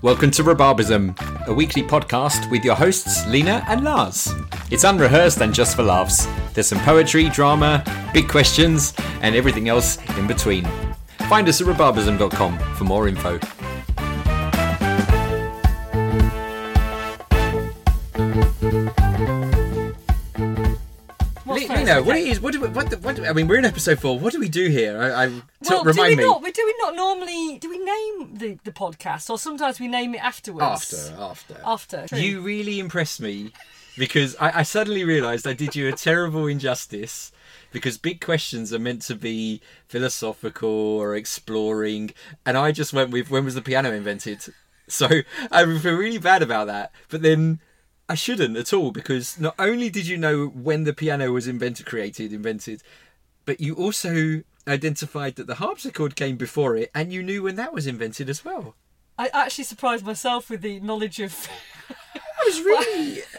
Welcome to Rhubarbism, a weekly podcast with your hosts Lena and Lars. It's unrehearsed and just for laughs. There's some poetry, drama, big questions, and everything else in between. Find us at rhubarbism.com for more info. What's Le- first? Lena, what what do we, what, the, what do, I mean? We're in episode four. What do we do here? I, I Well, do remind we me not? Do we not normally? Do we name the, the podcast, or sometimes we name it afterwards? after after. After. True. You really impressed me because I, I suddenly realised I did you a terrible injustice because big questions are meant to be philosophical or exploring, and I just went with when was the piano invented? So I feel really bad about that, but then. I shouldn't at all because not only did you know when the piano was invented, created, invented, but you also identified that the harpsichord came before it, and you knew when that was invented as well. I actually surprised myself with the knowledge of. I was really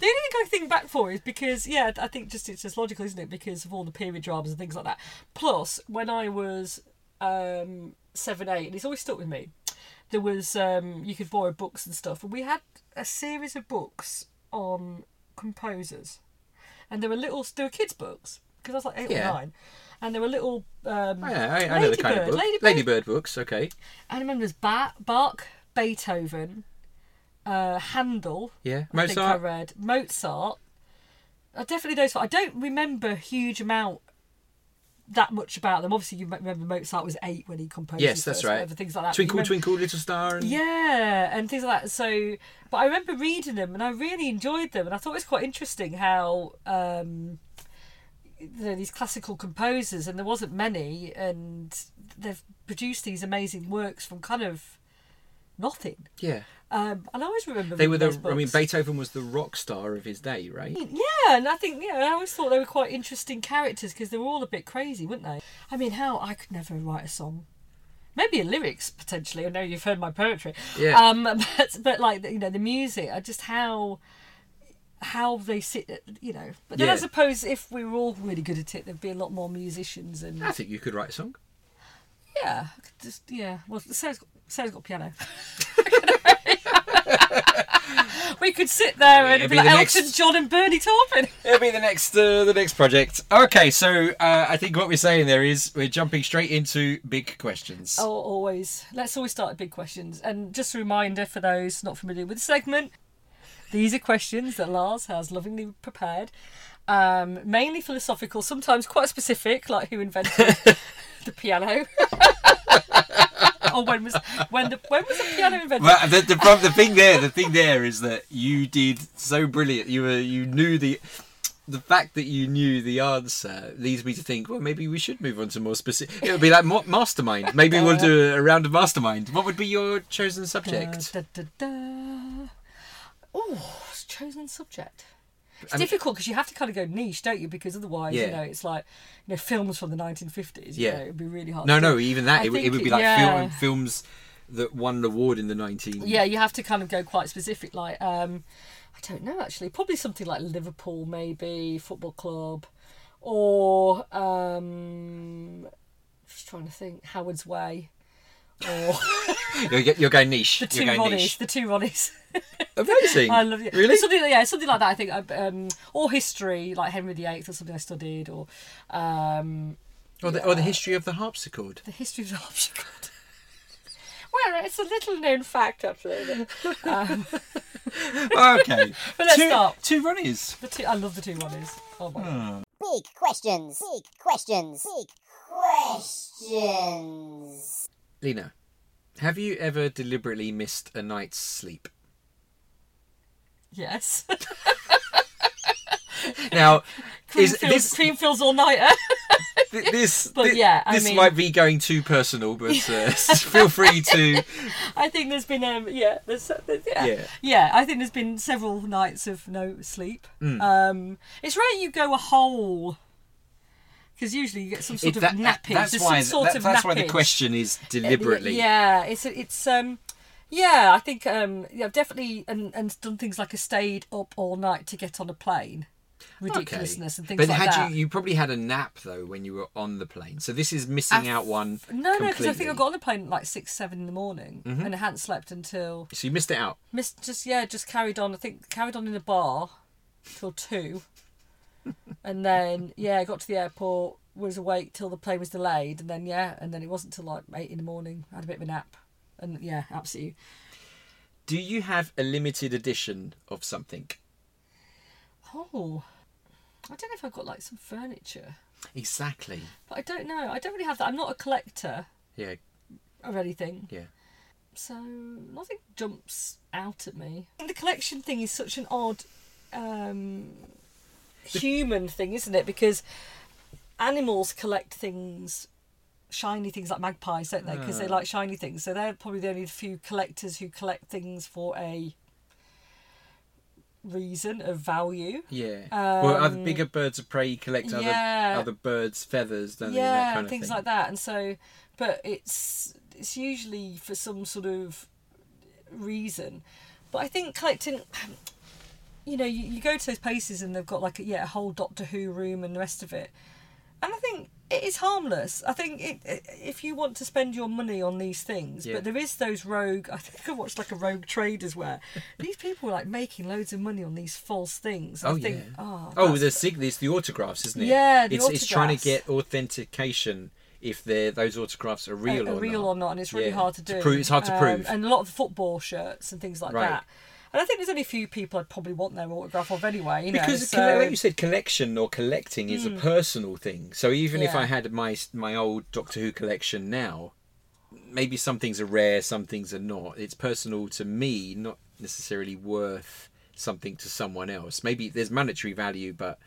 the only thing I think back for is because yeah, I think just it's just logical, isn't it? Because of all the period dramas and things like that. Plus, when I was um, seven, eight, and it's always stuck with me. There was um, you could borrow books and stuff, and we had a series of books on composers, and there were little there were kids books because I was like eight Yeah. or nine, and there were little um, Yeah, I, I know the kind of Ladybird, book. Ladybird. Ladybird books, okay. And I remember there's ba- Bach, Beethoven, uh, Handel. Yeah, I think I read Mozart. Uh, definitely those. I don't remember a huge amount that much about them. Obviously, you remember Mozart was eight when he composed. Yes, that's right. whatever, things like that. Twinkle, remember- twinkle, little star. And... Yeah, and things like that. So, but I remember reading them, and I really enjoyed them, and I thought it was quite interesting how. Um, you know, these classical composers, and there wasn't many, and they've produced these amazing works from kind of nothing. Yeah. Um, and I always remember They were the. I mean. Beethoven was the rock star of his day, right? Yeah, and I think yeah, I always thought they were quite interesting characters because they were all a bit crazy, weren't they? I mean, how I could never write a song. Maybe a lyrics potentially. I know you've heard my poetry. Yeah. Um, but but like you know the music, I just how how they sit, you know. But then I suppose if we were all really good at it, there'd be a lot more musicians and I think you could write a song. yeah, I could just yeah. Well, Sarah's got, Sarah's got piano. we could sit there and It'd be be like the Elton John and Bernie Taupin. It'll be the next, uh, the next project. Okay, so uh, I think what we're saying there is we're jumping straight into big questions. Oh, always. Let's always start with big questions. And just a reminder for those not familiar with the segment, these are questions that Lars has lovingly prepared. Um, mainly philosophical, sometimes quite specific, like who invented the piano. or oh, when was when the when was the piano invented? Well, the, the, the thing there, the thing there is that you did so brilliant. You were, you knew the, the fact that you knew the answer leads me to think, well, maybe we should move on to more specific. It would be like mo- mastermind. Maybe we'll do a, round of mastermind. What would be your chosen subject? Da, da, da, da. Oh, chosen subject. It's I mean- difficult because you have to kind of go niche, don't you? Because otherwise, you know, it's like you know films from the 1950s. You Yeah. know, it'd be really hard. No, no, do. even that. I It, would- it think would be like yeah. film, films that won an award in the 19. Yeah, you have to kind of go quite specific. Like, um, I don't know actually. Probably something like Liverpool, maybe football club, or um, just trying to think Howard's Way, or You're, you're going niche. the two you're Ronnies. niche. The two Ronnies. Amazing. I love it. Really? Something, yeah, something like that. I think, um, or history, like Henry VIII, or something I studied, or um, Or the, or the history of the harpsichord. the history of the harpsichord. well, it's a little known fact actually. isn't? Um, Okay. But let's two, start. Two Ronnies. the two, I love the two Ronnies. Oh my god. Big questions. Big questions. Big questions. Lena, have you ever deliberately missed a night's sleep? Yes. Now, cream, is fills, this cream fills all nighter. th- this But thi- yeah, I this mean- might be going too personal, but uh, feel free to. I think there's been um yeah there's, there's yeah. Yeah. yeah I think there's been several nights of no sleep. Hmm. Um, it's rare you go a whole because usually you get some sort It- of that- that- napping. that's There's why. some sort that- of that's why the question is deliberately. Yeah, it's it's um yeah I think um yeah I've definitely and and done things like I stayed up all night to get on a plane. ridiculousness and things like that. but like had that. you you probably had a nap though when you were on the plane, so this is missing out one. No, no, because I think I. Mm-hmm. got on the plane at like six, seven in the morning, and I hadn't slept until So you missed it out. missed. Just yeah, just carried on. I think carried on in the bar till two, and then yeah, I got to the airport, was awake till the plane was delayed, and then yeah, and then it wasn't till like eight in the morning. I had a bit of a nap, and yeah, absolutely. Do you have a limited edition of something? Oh, I don't know if I've got like some furniture, Exactly. but I don't know. I don't really have that. I'm not a collector Yeah. of anything. Yeah. So nothing jumps out at me. The collection thing is such an odd um, human thing, isn't it? Because animals collect things, shiny things like magpies, don't they? Because they like shiny things. So they're probably the only few collectors who collect things for a reason of value. Yeah. well, other Um, bigger birds of prey collect other yeah. other birds' feathers, don't they? yeah, That kind and of things thing. like that. And so, but it's it's usually for some sort of reason. But I think collecting, you know, you, you go to those places and they've got like a, yeah a whole Doctor Who room and the rest of it, and I think it is harmless. I think it, it, if you want to spend your money on these things, Yeah. but there is those rogue. I think I watched like a rogue traders where these people are like making loads of money on these false things. Oh I think, yeah. oh, oh, the sig- it's the autographs, isn't it? Yeah, the it's it's trying to get authentication if they're those autographs are real are, or real not. or not, and it's really Yeah. hard to do. prove- it's hard to Um, prove. and a lot of football shirts and things like Right. that. And I think there's only a few people I'd probably want their autograph of anyway. You know, because so, like you said, collection or collecting is a personal thing. So even if I had my my old Doctor Who collection now, maybe some things are rare, some things are not. It's personal to me, not necessarily worth something to someone else. Maybe there's monetary value, but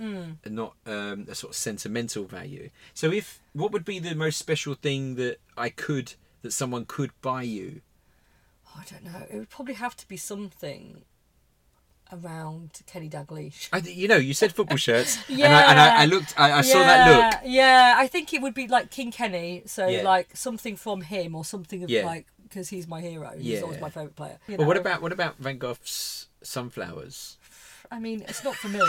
not um, a sort of sentimental value. So if what would be the most special thing that I could that someone could buy you? Oh, I don't know. It would probably have to be something around Kenny Dalglish. I, you know, you said football shirts, and, I, and I, I looked, I, I saw that look. Yeah, I think it would be like King Kenny. So Yeah. like something from him or something of Yeah. like because he's my hero. He's Yeah. always my favourite player. you But what about what about Van Gogh's sunflowers? I mean, it's not for me.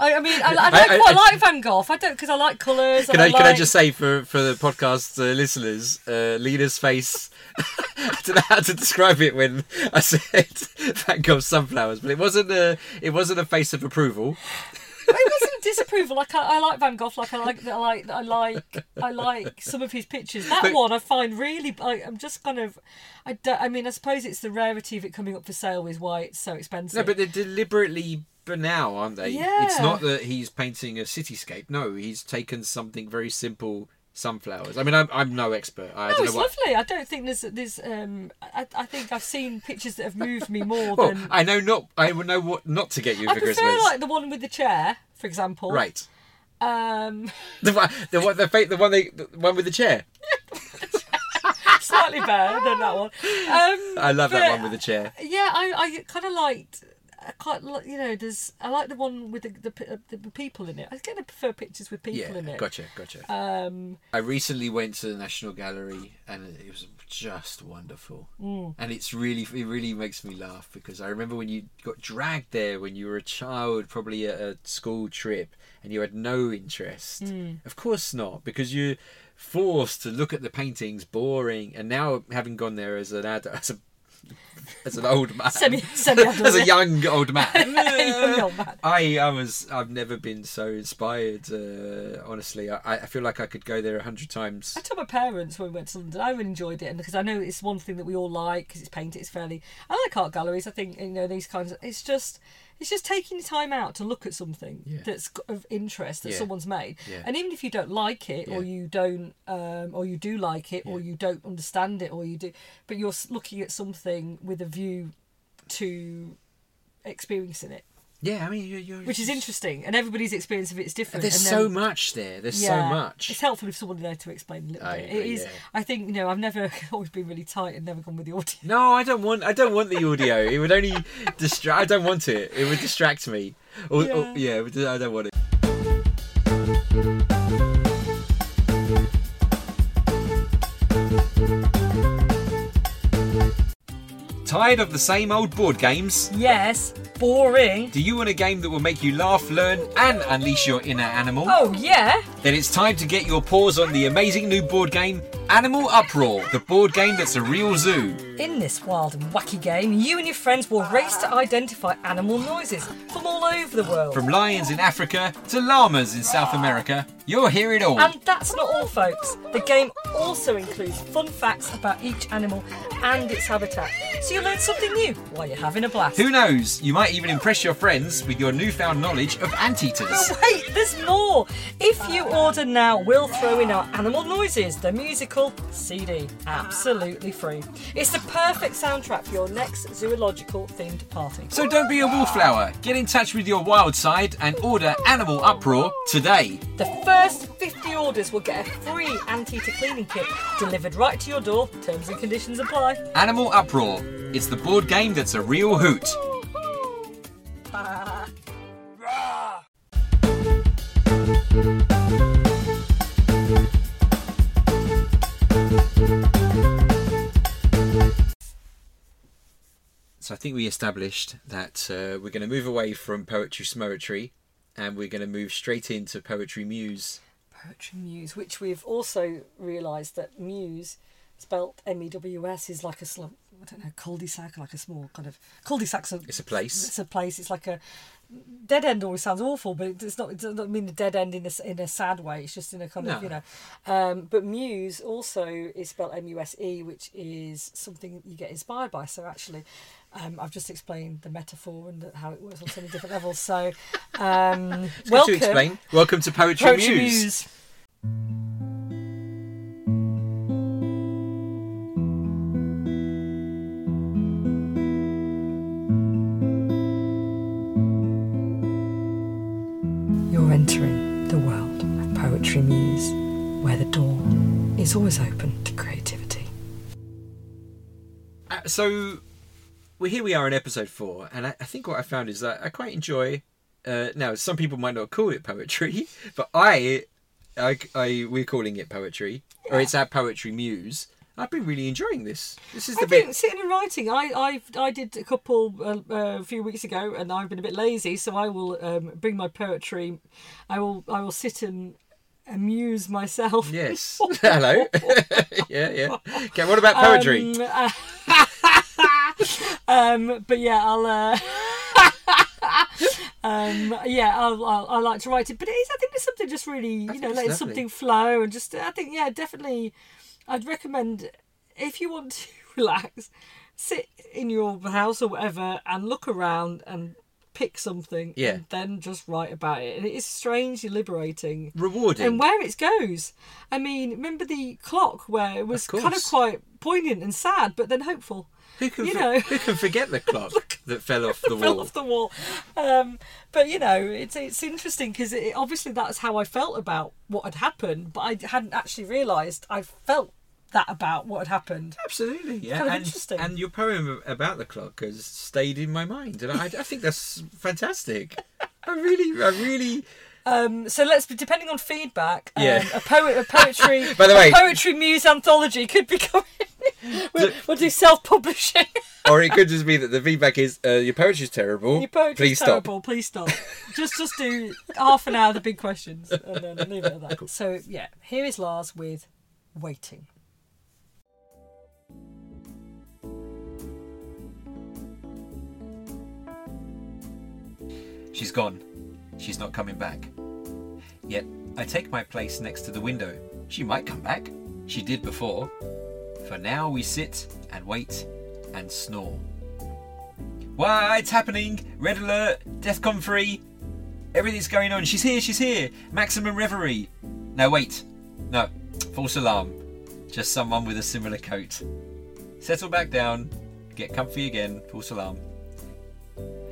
I, I mean, I, I, I- I- quite like Van Gogh. I don't because I like colours. Can I, I, can I just say for for the podcast uh, listeners, uh, Lena's face. I don't know how to describe it when I said Van Gogh's sunflowers, but it wasn't a it wasn't a face of approval. it wasn't disapproval. Like I, I like Van Gogh. Like I like I like I like I like some of his pictures. That But- one I find really. I, I'm just kind of. I don't, I mean, I suppose it's the rarity of it coming up for sale is why it's so expensive. No, but they're deliberately banal, aren't they? Yeah. It's not that he's painting a cityscape. No, he's taken something very simple. Sunflowers. I mean, I'm, I'm no expert. I no, don't it's know what. lovely. I don't think there's there's. Um, I, I think I've seen pictures that have moved me more Well, than. I know not. I would know what not to get you I for prefer Christmas. like the one with the chair, for example. Right. Um, The one, the one, the, the one, they, the one with the chair. slightly better than that one. Um, I love that one with the chair. Yeah, I, I kind of liked. I quite like you know. There's I like the one with the the, uh, the, the people in it. I kind of prefer pictures with people Yeah, in it. gotcha, gotcha. Um, I recently went to the National Gallery and it was just wonderful. Mm. And it's really, it really makes me laugh because I remember when you got dragged there when you were a child, probably at a school trip, and you had no interest. Mm. Of course not, because you're forced to look at the paintings, boring. And now, having gone there as an adult, as a as an old man, Semi- as a young old man. Young old man. I I was I've never been so inspired. Uh, honestly, I, I feel like I could go there a hundred times. I told my parents when we went to London. I really enjoyed it, and because I know it's one thing that we all like because it's painted. It's fairly. I like art galleries. I think you know these kinds. of... It's just. It's just taking the time out to look at something Yeah. that's of interest that Yeah. someone's made, Yeah. and even if you don't like it, or you don't, um, or you do like it, or you don't understand it, or you do, but you're looking at something with a view to experiencing it, Yeah, I mean, you're, you're which is interesting, and everybody's experience of it is different. There's and so much there. There's yeah, so much. It's helpful if someone there to explain a little I bit. agree, it is. yeah. I think you know I've never always been really tight and never gone with the audio. No, I don't want. I don't want the audio. it would only distract. I don't want it. It would distract me. Or, yeah. Yeah. yeah, I don't want it. Tired of the same old board games? Yes, boring. Do you want a game that will make you laugh, learn, and unleash your inner animal? Oh, yeah. Then it's time to get your paws on the amazing new board game, Animal Uproar, the board game that's a real zoo. In this wild and wacky game, you and your friends will race to identify animal noises from all over the world. From lions in Africa to llamas in South America, you'll hear it all. And that's not all, folks. The game also includes fun facts about each animal and its habitat, so you'll learn something new while you're having a blast. Who knows, you might even impress your friends with your newfound knowledge of anteaters. Oh, wait, there's more! If you order now, we'll throw in our Animal Noises, the musical CD, absolutely free. It's the perfect soundtrack for your next zoological themed party. So don't be a wallflower. Get in touch with your wild side and order Animal Uproar today. The first 50 orders will get a free anteater cleaning kit delivered right to your door. Terms and conditions apply. Animal Uproar. It's the board game that's a real hoot. So I think we established that uh, we're going to move away from poetry smoetry and we're going to move straight into poetry muse. Poetry Muse, which we've also realised that Muse, spelt M E W S, is like a sl- I don't know cul-de-sac, like a small kind of cul-de-sac's a, It's a place. It's a place. It's like a dead end. Always sounds awful, but it's not. It doesn't mean a dead end in a in a sad way. It's just in a kind of you know. Um, but Muse also is spelled M U S E, which is something you get inspired by. So actually. Um, I've just explained the metaphor and how it works on so many different levels. So, um, welcome, to explain. Welcome to Poetry, Poetry Muse. Muse. You're entering the world of Poetry Muse, where the door is always open to creativity. Uh, so, well, here we are in episode four, and I, I think what I found is that I quite enjoy. Uh, now, some people might not call it poetry, but I, I, I we're calling it poetry, or it's our poetry muse. I've been really enjoying this. This is the I bit. think sitting and writing. I I I did a couple uh, uh, a few weeks ago, and I've been a bit lazy, so I will um, bring my poetry. I will I will sit and amuse myself. Yes. Hello. yeah, yeah. Okay. What about poetry? Um, um, but yeah, I'll. Uh, um, yeah, I'll, I'll, I like to write it, but it is. I think there's something just really, you know, letting lovely. something flow, and just. I think, yeah, definitely. I'd recommend if you want to relax, sit in your house or whatever, and look around and pick something, Yeah. and then just write about it. And it is strangely liberating Rewarding. and where it goes. I mean, remember the clock where it was Of kind of quite poignant and sad, but then hopeful. who can you for- know. who can forget the clock that fell off the Fell wall? off the wall. Um, but you know, it's it's interesting because it, obviously that's how I felt about what had happened, but I hadn't actually realised I felt that about what had happened. Absolutely, yeah. kind of and, interesting. and your poem about the clock has stayed in my mind, and I, I think that's fantastic. I really, I really. Um, so let's be depending on feedback. Um, Yeah. a poet, a poetry, By the a way- poetry muse anthology could be coming. we'll, we'll do self-publishing. Or it could just be that the feedback is uh, your poetry's terrible. Your poetry's Please stop. terrible. Please stop. just just do half an hour of the big questions and then leave it at that. So yeah, here is Lars with waiting. She's gone. She's not coming back. Yet I take my place next to the window. She might come back. She did before. For now we sit and wait and snore. Why, it's happening! Red alert! Defcon 3! Everything's going on. She's here, she's here! Maximum reverie! No, wait. No. False alarm. Just someone with a similar coat. Settle back down. Get comfy again. False alarm.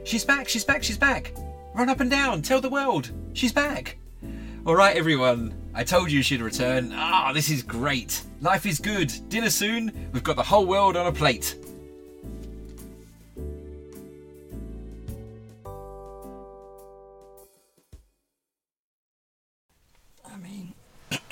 She's back, she's back, she's back! Run up and down, tell the world, she's back! Alright, everyone, I told you she'd return. Ah, this is great. Life is good. Dinner soon. We've got the whole world on a plate. I mean,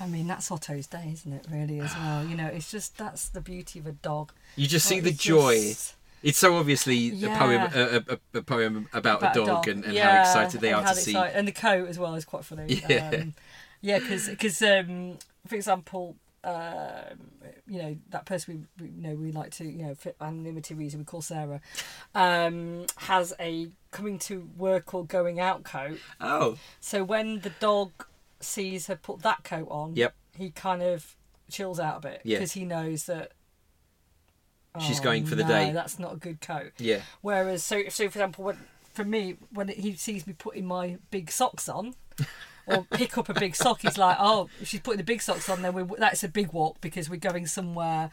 I mean that's Otto's day, isn't it? Really, as well. You know, it's just that's the beauty of a dog. You just see the joy. just- It's so obviously a poem, a, a, a poem about, about a dog, and, and Yeah, how excited they and are to see. excited- and the coat as well is quite funny. Yeah. um, yeah, because um, for example, um, you know that person we, we you know we like to you know for anonymity reason we call Sarah um, has a coming to work or going out coat. Oh, So when the dog sees her put that coat on, Yep. he kind of chills out a bit Yeah. because he knows that. She's "Oh, going for the oh, no, day." That's not a good coat. yeah, Whereas, so so for example, when for me, when he sees me putting my big socks on, or pick up a big sock, he's like, "Oh, if she's putting the big socks on, then we that's a big walk because we're going somewhere."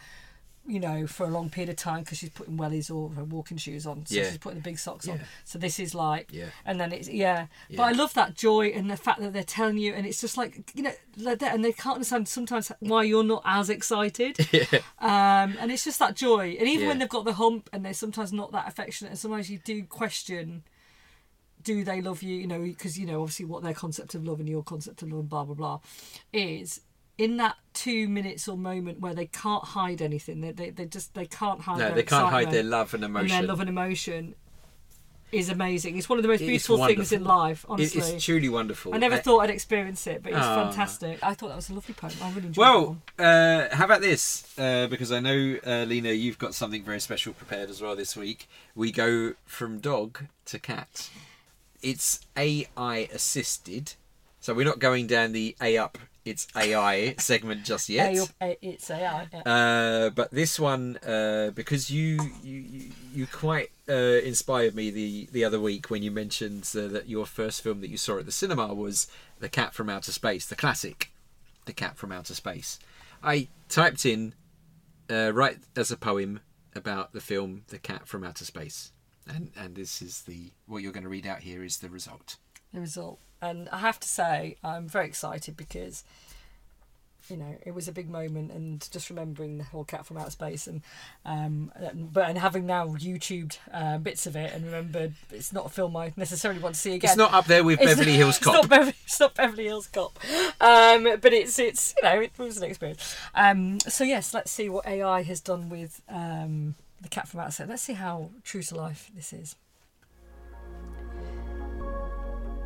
You know, for a long period of time because she's putting wellies or her walking shoes on, so Yeah. she's putting the big socks on. So this is like, Yeah. and then it's yeah. But I love that joy and the fact that they're telling you, and it's just like you know, like that, and they can't understand sometimes why you're not as excited. yeah, Um, and it's just that joy. And even when they've got the hump and they're sometimes not that affectionate, and sometimes you do question, do they love you? You know, because you know obviously what their concept of love and your concept of love and blah blah blah is. In that two minutes or moment where they can't hide anything, they, they, they just they can't hide. no, their they can't hide their love and emotion. and their love and emotion is amazing. It's one of the most beautiful things in life. Honestly, it's truly wonderful. I never Uh, thought I'd experience it, but it's Ah. fantastic. I thought that was a lovely poem. I really enjoyed Well, uh, how about this? Uh, because I know, uh, Lena, you've got something very special prepared as well this week. We go from dog to cat. It's AI assisted, so we're not going down the A up, it's AI segment just yet. A- A- it's AI. yeah. Uh, but this one, uh, because you you you, quite uh, inspired me the the other week when you mentioned uh, that your first film that you saw at the cinema was The Cat from Outer Space, the classic, The Cat from Outer Space. I typed in uh, write as a poem about the film The Cat from Outer Space, and and this is the what you're going to read out here is the result. the result. And I have to say, I'm very excited because, you know, it was a big moment, and just remembering the whole cat from outer space, and um, and- but and having now YouTubed uh, bits of it, and remembered it's not a film I necessarily want to see again. It's not up there with It's- Beverly Hills it's Cop. Not Beverly, it's not Beverly Hills Cop, um, but it's it's you know it was an experience. Um, so yes, let's see what AI has done with um, the cat from Outer Space. Let's see how true to life this is.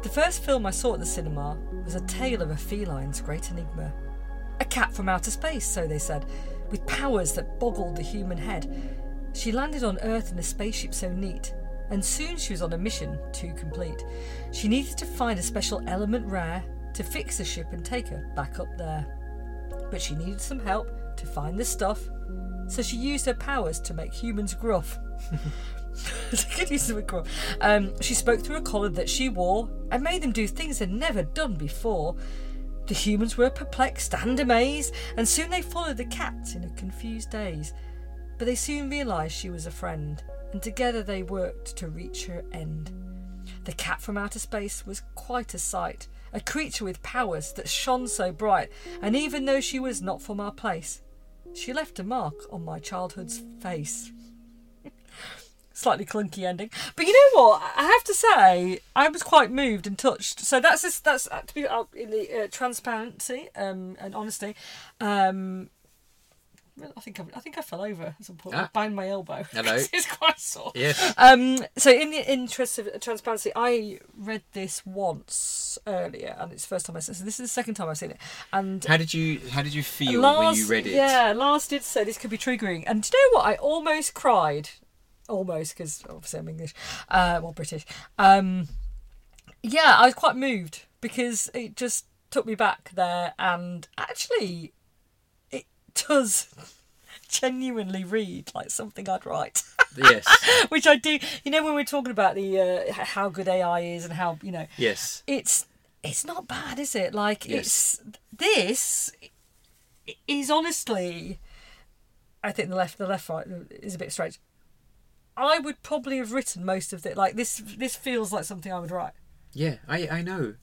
The first film I saw at the cinema was a tale of a feline's great enigma. A cat from outer space, so they said, with powers that boggled the human head. She landed on Earth in a spaceship so neat, and soon she was on a mission to complete. She needed to find a special element rare to fix the ship and take her back up there. But she needed some help to find the stuff, so she used her powers to make humans gruff. Use. Um, she spoke through a collar that she wore and made them do things they'd never done before. The humans were perplexed and amazed, and soon they followed the cat in a confused daze. But they soon realised she was a friend, and together they worked to reach her end. The cat from outer space was quite a sight, a creature with powers that shone so bright, and even though she was not from our place, she left a mark on my childhood's face. Slightly clunky ending, but you know what? I have to say, I was quite moved and touched. So that's just, that's uh, to be uh, in the uh, transparency um, and honesty. Um, I think I, I think I fell over at some point. I Ah. banged my elbow. Hello. it's quite sore. Yes. Um, so, in the interest of transparency, I read this once earlier, and it's the first time I seen it. So this is the second time I've seen it. And How did you How did you feel Lars, when you read it? yeah, Lars did say this could be triggering, and do you know what? I almost cried, almost because obviously I'm English, uh, well British. Um, yeah, I was quite moved because it just took me back there, and actually, it does genuinely read like something I'd write. Yes. which I do. You know, when we're talking about the uh, how good AI is and how you know Yes. it's it's not bad, is it? Like Yes. it's this is honestly, I think the left the left right is a bit strange. I would probably have written most of it. Like this, this feels like something I would write. Yeah, I I know.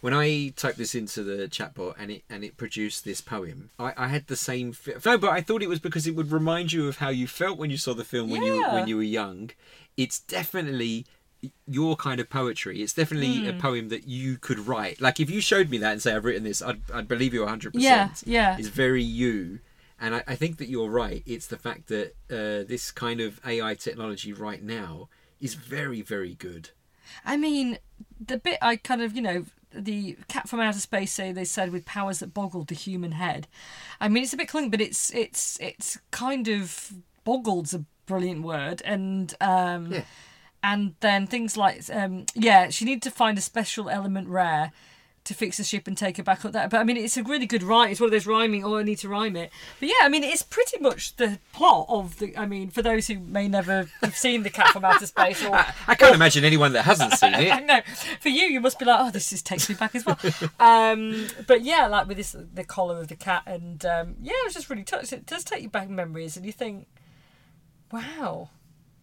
When I typed this into the chatbot and it and it produced this poem, I, I had the same. Fe- no, but I thought it was because it would remind you of how you felt when you saw the film when you when you were young. It's definitely your kind of poetry. It's definitely Hmm. a poem that you could write. Like if you showed me that and say I've written this, I'd I'd believe you 100%. Yeah, yeah. It's very you, And I, I think that you're right. It's the fact that uh, this kind of AI technology right now is very, very good. I mean, the bit I kind of, you know, the cat from outer space say they said with powers that boggled the human head. I mean, it's a bit clunky, but it's it's it's kind of boggled's a brilliant word, and um, Yeah. and then things like um, yeah, she needed to find a special element rare to fix the ship and take her back up there. But I mean, it's a really good rhyme. It's one of those rhyming. Oh, I need to rhyme it. But yeah, I mean, it's pretty much the plot of the. I mean, for those who may never have seen the cat from outer space or I can't imagine anyone that hasn't seen it. know. For you, you must be like, oh, this is takes me back as well. um, but yeah, like with this, the collar of the cat, and um, yeah, I was just really touched. It does take you back memories, and you think, wow.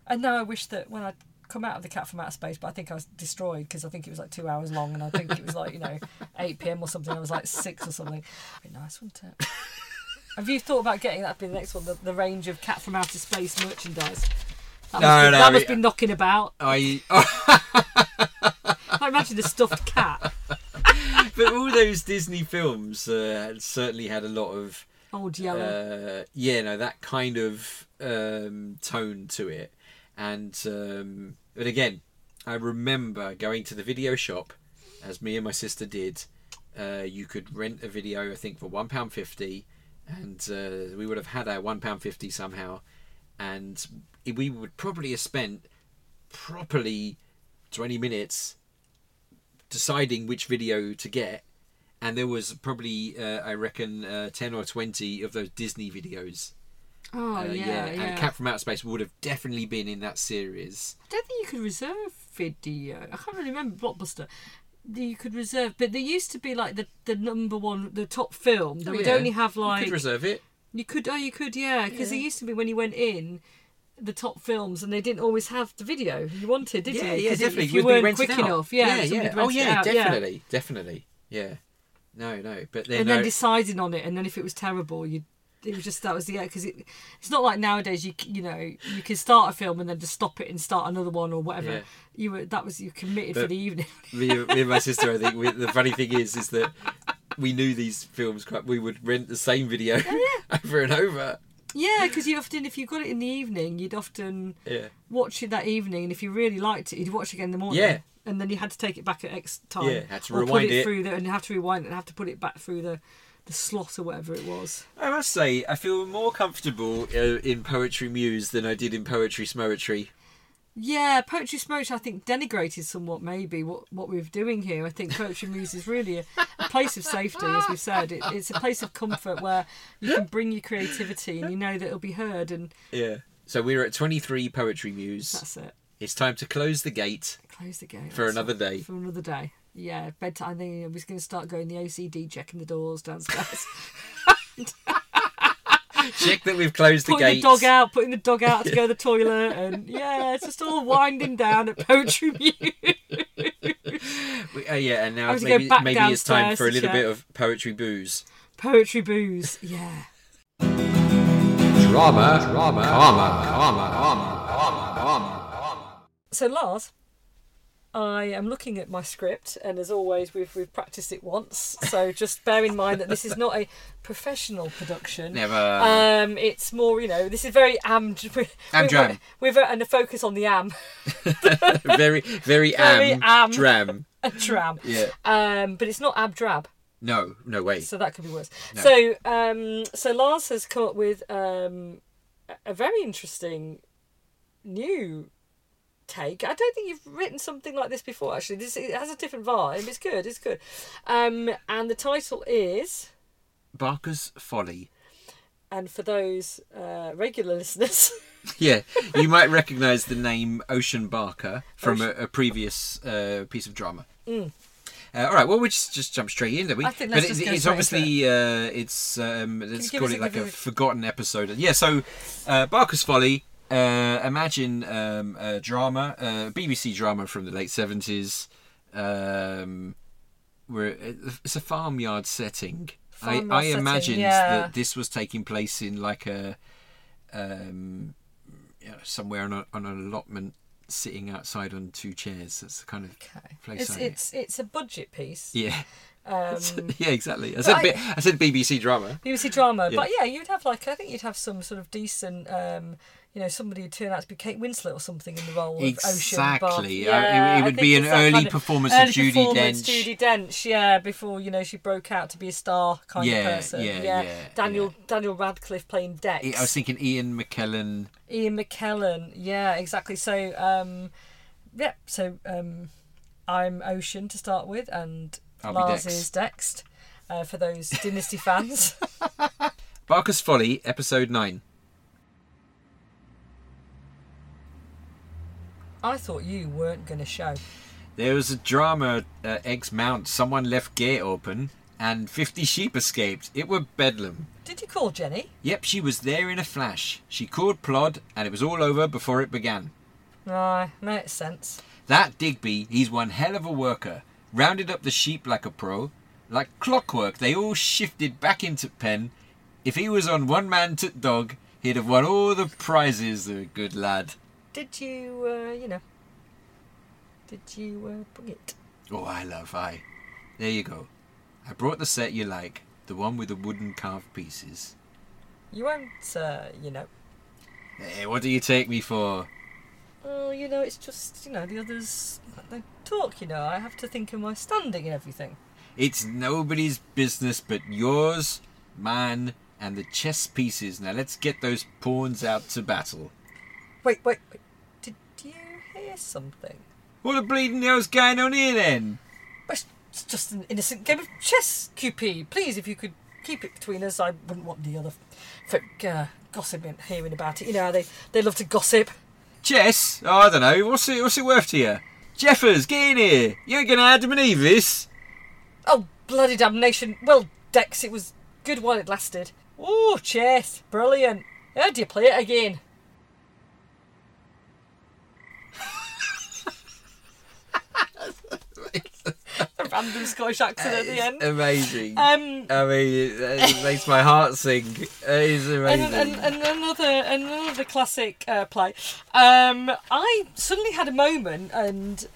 And now I wish that when I come out of the cat from outer space, but I think I was destroyed because I think it was like two hours long, and I think it was like you know eight pm or something. I was like six or something. Very nice, wasn't it? Have you thought about getting that to be the next one, the, the range of cat from outer space merchandise? That must, No, be, no, that must we- be knocking about. I, oh, I imagine a stuffed cat. but all those Disney films uh, certainly had a lot of Old yellow. uh, yeah, no, that kind of um, tone to it. And um, but again, I remember going to the video shop, as me and my sister did. Uh, you could rent a video, I think, for one pound fifty, and uh, we would have had our one pound fifty somehow, and we would probably have spent properly twenty minutes deciding which video to get and there was probably uh, I reckon uh, ten or twenty of those Disney videos. Oh Uh, yeah, yeah. and Cat from Outer Space would have definitely been in that series. I don't think you could reserve video. I can't really remember Blockbuster. You could reserve, but there used to be like the, the number one, the top film. That Oh, would yeah. only have like. you could reserve it. you could. Oh, you could, yeah. Because Yeah. it used to be when you went in. The top films, and they didn't always have the video you wanted, did yeah, you? yeah, definitely. If Would you be weren't quick out. enough, yeah, yeah, yeah. Oh rent it yeah, definitely, definitely. Yeah. No, no, but then, and then uh, deciding on it, and then if it was terrible, you it was just that was the because it it's not like nowadays you you know you can start a film and then just stop it and start another one or whatever. Yeah. You were that was you committed for the evening. me, me and my sister, I think we, the funny thing is, is that we knew these films crap We would rent the same video oh, over and over. yeah, because you often if you got it in the evening, you'd often Yeah. watch it that evening, and if you really liked it, you'd watch it again in the morning. Yeah. And then you had to take it back at X time. Yeah, had to or put rewind it, it. through the, and you have to rewind it and have to put it back through the the slot or whatever it was. I must say, I feel more comfortable uh, in Poetry Muse than I did in Poetry Smoetry. Yeah, Poetry Smoke, I think, denigrated somewhat maybe what, what we're doing here. I think Poetry Muse is really a, a place of safety, as we've said. It, it's a place of comfort where you can bring your creativity and you know that it'll be heard, and Yeah. So we're at 23 Poetry Muse. that's it. It's time to close the gate. Close the gate. For another it. day. For another day. Yeah, bedtime. I think I was going to start going the OCD, checking the doors downstairs, Check that we've closed the putting gate. the dog out, putting the dog out to go to the toilet, and yeah, it's just all winding down at Poetry Muse. We- uh, yeah, and now have maybe maybe it's time for a little bit of poetry booze. Poetry Booze, yeah. Drama, drama, comma, comma, comma, comma, comma. So Lars, I am looking at my script, and as always, we've we've practiced it once. So just bear in mind that this is not a professional production. Never. Um, it's more, you know, this is very am. We're, Am-dram. We've and a focus on the am, very, very, Very am, am. dram. a tram. Yeah. Um, but it's not ab abdrab, No, no way. so that could be worse. No. So, um, so Lars has come up with um, a- a very interesting new take. I don't think you've written something like this before. Actually, this it has a different vibe. It's good. It's good. Um, and the title is, Barker's Folly. and for those uh, regular listeners, Yeah, you might recognise the name Ocean Barker from a, a previous uh, piece of drama. Uh, all right, well, we'll just, just jump straight in, don't we? Mm. I think but it- it's obviously uh, it's um, let's call it like a a- forgotten episode. Yeah, so uh, Barker's Folly. Uh, imagine um, a drama, uh, BBC drama from the late seventies, um, where it's a farmyard setting. Farmyard I, I setting, imagined yeah. that this was taking place in like a um, you know, somewhere on, a, on an allotment, sitting outside on two chairs. That's the kind of okay, place. it's I- it's it's a budget piece. yeah, Um, yeah, exactly. I said I- I said BBC drama. BBC drama, Yeah. but yeah, you'd have like I think you'd have some sort of decent, um, you know, somebody who'd turn out to be Kate Winslet or something in the role of Ocean. Exactly. Uh, Yeah, it, it I would be an early kind of- performance early of Judi performance, Dench. Judi Dench, yeah, before you know she broke out to be a star kind Yeah, of person. yeah, yeah, yeah Daniel Daniel Radcliffe playing Dex. I was thinking Ian McKellen. Ian McKellen. Yeah, exactly. So, um, yeah, so um, I'm Ocean to start with, and I'll Lars Dex. is Dext uh, for those Dynasty fans. Barker's Folly, episode nine. I thought you weren't going to show. There was a drama at uh, Eggs Mount. Someone left gate open, and fifty sheep escaped. It were bedlam. Did you call Jenny? Yep, she was there in a flash. She called Plod, and it was all over before it began. Aye, makes sense. That Digby, he's one hell of a worker. Rounded up the sheep like a pro. Like clockwork, they all shifted back into pen. If he was on one man to dog, he'd have won all the prizes, the good lad. Did you, uh, you know, did you uh, bring it? Oh, I love I. There you go. I brought the set you like, the one with the wooden carved pieces. You won't, uh, you know. Hey, what do you take me for? Well, you know, it's just, you know, the others, they talk, you know. I have to think of my standing and everything. It's nobody's business but yours, mine, and the chess pieces. Now let's get those pawns out to battle. Wait, wait, wait. Hear something? What the bleeding hell's going on here then? But it's just an innocent game of chess, QP. Please, if you could keep it between us, I wouldn't want the other folk uh, gossiping, hearing about it. You know how they, they love to gossip. Chess? Oh, I don't know. What's it? What's it worth to you? Jeffers, get in here. You ain't gonna Adam and Eve this. Oh, bloody damnation. Well, Dex, it was good while it lasted. Oh, chess. Brilliant. How do you play it again? A random Scottish accent at the end. Amazing. Um, I mean, it, it makes my heart sing. It is amazing. and, and another another classic uh, play. Um, I suddenly had a moment, and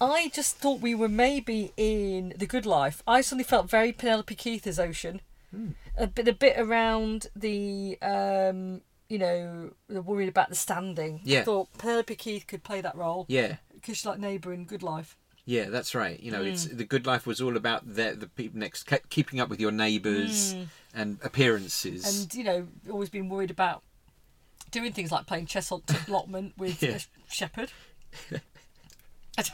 I just thought we were maybe in The Good Life. I suddenly felt very Penelope Keith as Ocean, Hmm. a bit a bit around the um, you know the worried about the standing. I Yeah. thought Penelope Keith could play that role yeah, because she's like neighbour in Good Life. Yeah, that's right. You know, it's Hmm. the good life was all about the the people next, ke- keeping up with your neighbours and appearances. And you know always been worried about doing things like playing chess on allotment with Yeah. a shepherd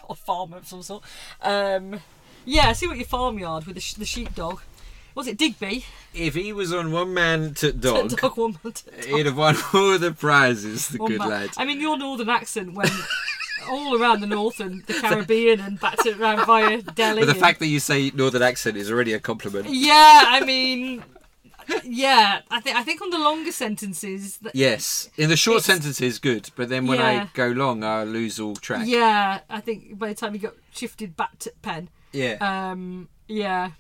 a farmer of some sort um yeah see what your farmyard with the, sh- the sheepdog was it digby if he was on one man to dog, dog woman he'd have won all the prizes. The One good man. lad. i mean your northern accent went all around the north and the caribbean and back to around via delhi But the and- fact that you say northern accent is already a compliment. yeah i mean yeah i think i think on the longer sentences that, Yes, in the short sentences, good. But then when Yeah. I go long, I lose all track. yeah i think by the time you got shifted back to pen Yeah. Um, yeah.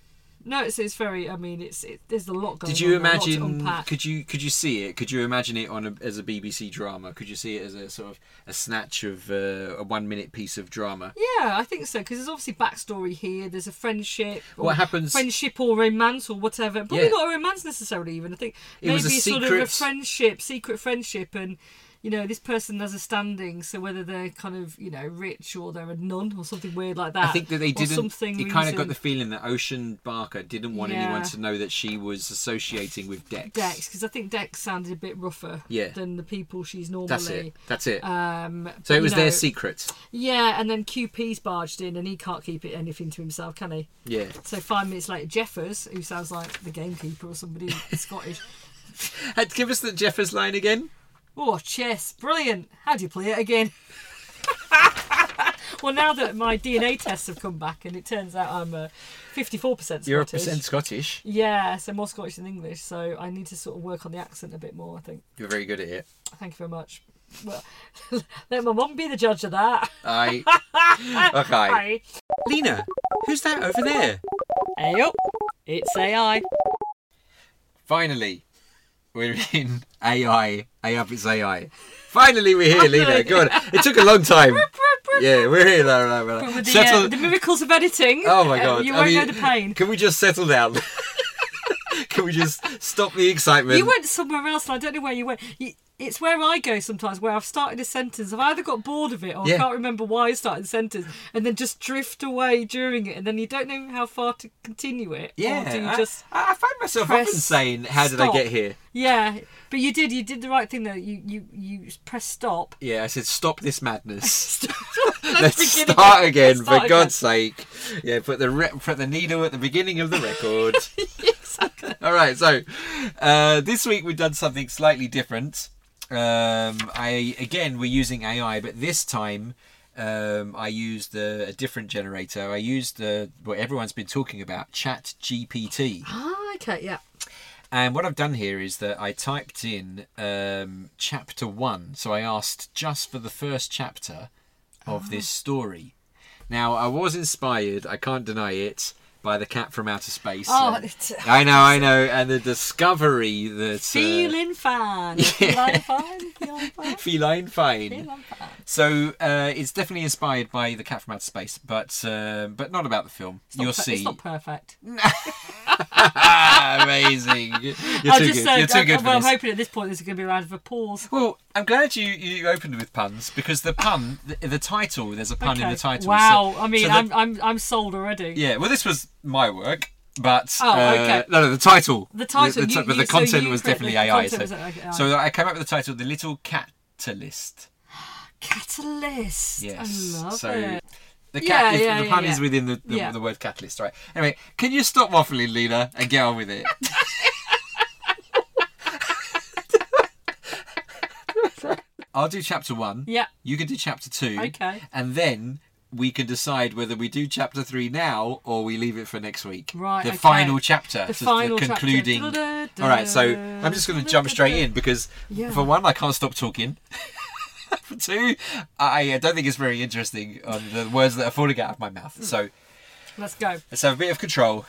No, it's it's very. I mean, it's it, there's a lot going. On. Did you on, there, a lot to imagine? Could you could you see it? Could you imagine it on a, as a BBC drama? Could you see it as a sort of a snatch of uh, a one minute piece of drama? Yeah, I think so because there's obviously backstory here. There's a friendship. Or What happens- Friendship or romance or whatever. Probably Yeah. not a romance necessarily. Even I think It maybe was a sort of a friendship, secret friendship, and you know this person has a standing. So whether they're kind of you know rich or they're a nun or something weird like that. I think that they didn't. Something You kind of got the feeling that Ocean Barker didn't want anyone to know that she was associating with Dex. Dex because I think Dex sounded a bit rougher Yeah. than the people she's normally. That's it. That's it. Um, so it was you their secret. Yeah, and then QP's barged in, and he can't keep it anything to himself, can he? Yeah. So five minutes later, Jeffers, who sounds like the gamekeeper or somebody Scottish. Give us the Jeffers line again. Oh, chess, brilliant! How do you play it again? well, now that my DNA tests have come back, and it turns out I'm uh, fifty-four percent Scottish. You're a percent Scottish. Yeah, so more Scottish than English. So I need to sort of work on the accent a bit more. I think. You're very good at it. Thank you very much. Well, let my mum be the judge of that. Aye. okay. Hi. Lena, who's that over there? Hey up, it's AI. Finally, we're in AI. A up, it's AI. Finally, we're here, Lena. Go on. It took a long time. yeah, we're here. But with the, Settle- uh, the miracles of editing, Oh my uh, god! you I won't mean, know the pain. Can we just settle down? can we just stop the excitement? You went somewhere else, and I don't know where you went. You, it's where I go sometimes, where I've started a sentence. I've either got bored of it or Yeah. I can't remember why I started the sentence, and then just drift away during it, and then you don't know how far to continue it. yeah, Or do you I, just I, I find myself often saying, "How did I get here?" yeah? But you did. You did the right thing though. You you you press stop. Yeah, I said, "Stop this madness." Let's Let's begin start again, Let's start for God's sake. Yeah, put the re- put the needle at the beginning of the record. exactly. All right, so uh, this week we've done something slightly different. Um, I again we're using AI, but this time um, I used a, a different generator. I used the what everyone's been talking about, Chat GPT. Ah, okay, yeah. And what I've done here is that I typed in um, chapter one. So I asked just for the first chapter of this story. Now, I was inspired, I can't deny it, by the cat from outer space. Oh, it's I know, I know. And the discovery that. Uh, feeling fine. Feeling fine. Feeling fine. feline fine. Feeling fine. So uh, it's definitely inspired by the cat from outer space, but uh, but not about the film. It's You'll per- see. It's not perfect. Amazing. You're I too just good. said, You're too I- good for well, I'm hoping at this point there's going to be a round of applause. Well, I'm glad you, you opened with puns because the pun, the, the title, there's a pun in the title. Wow, So- I mean, so the- I'm, I'm I'm sold already. yeah. Well, this was my work, but Oh, uh, okay. no, no, the title, The title, the, you- but the so content you was definitely the AI. So, was okay, AI. so I came up with the title, "The Little Catalyst." Catalyst. Yes. I love so it. the cat, if yeah, the yeah, pun yeah. is within the, the, Yeah. the word catalyst, right? Anyway, can you stop waffling, Lena, and get on with it? I'll do chapter one. Yeah. You can do chapter two. Okay. And then we can decide whether we do chapter three now or we leave it for next week. Right, The okay. final chapter. The final the chapter. concluding. Da-da-da-da. All right, so I'm just going to jump straight in because, Yeah. for one, I can't stop talking. for two, I I don't think it's very interesting on the words that are falling out of my mouth. Hmm. So Let's go. let's have a bit of control,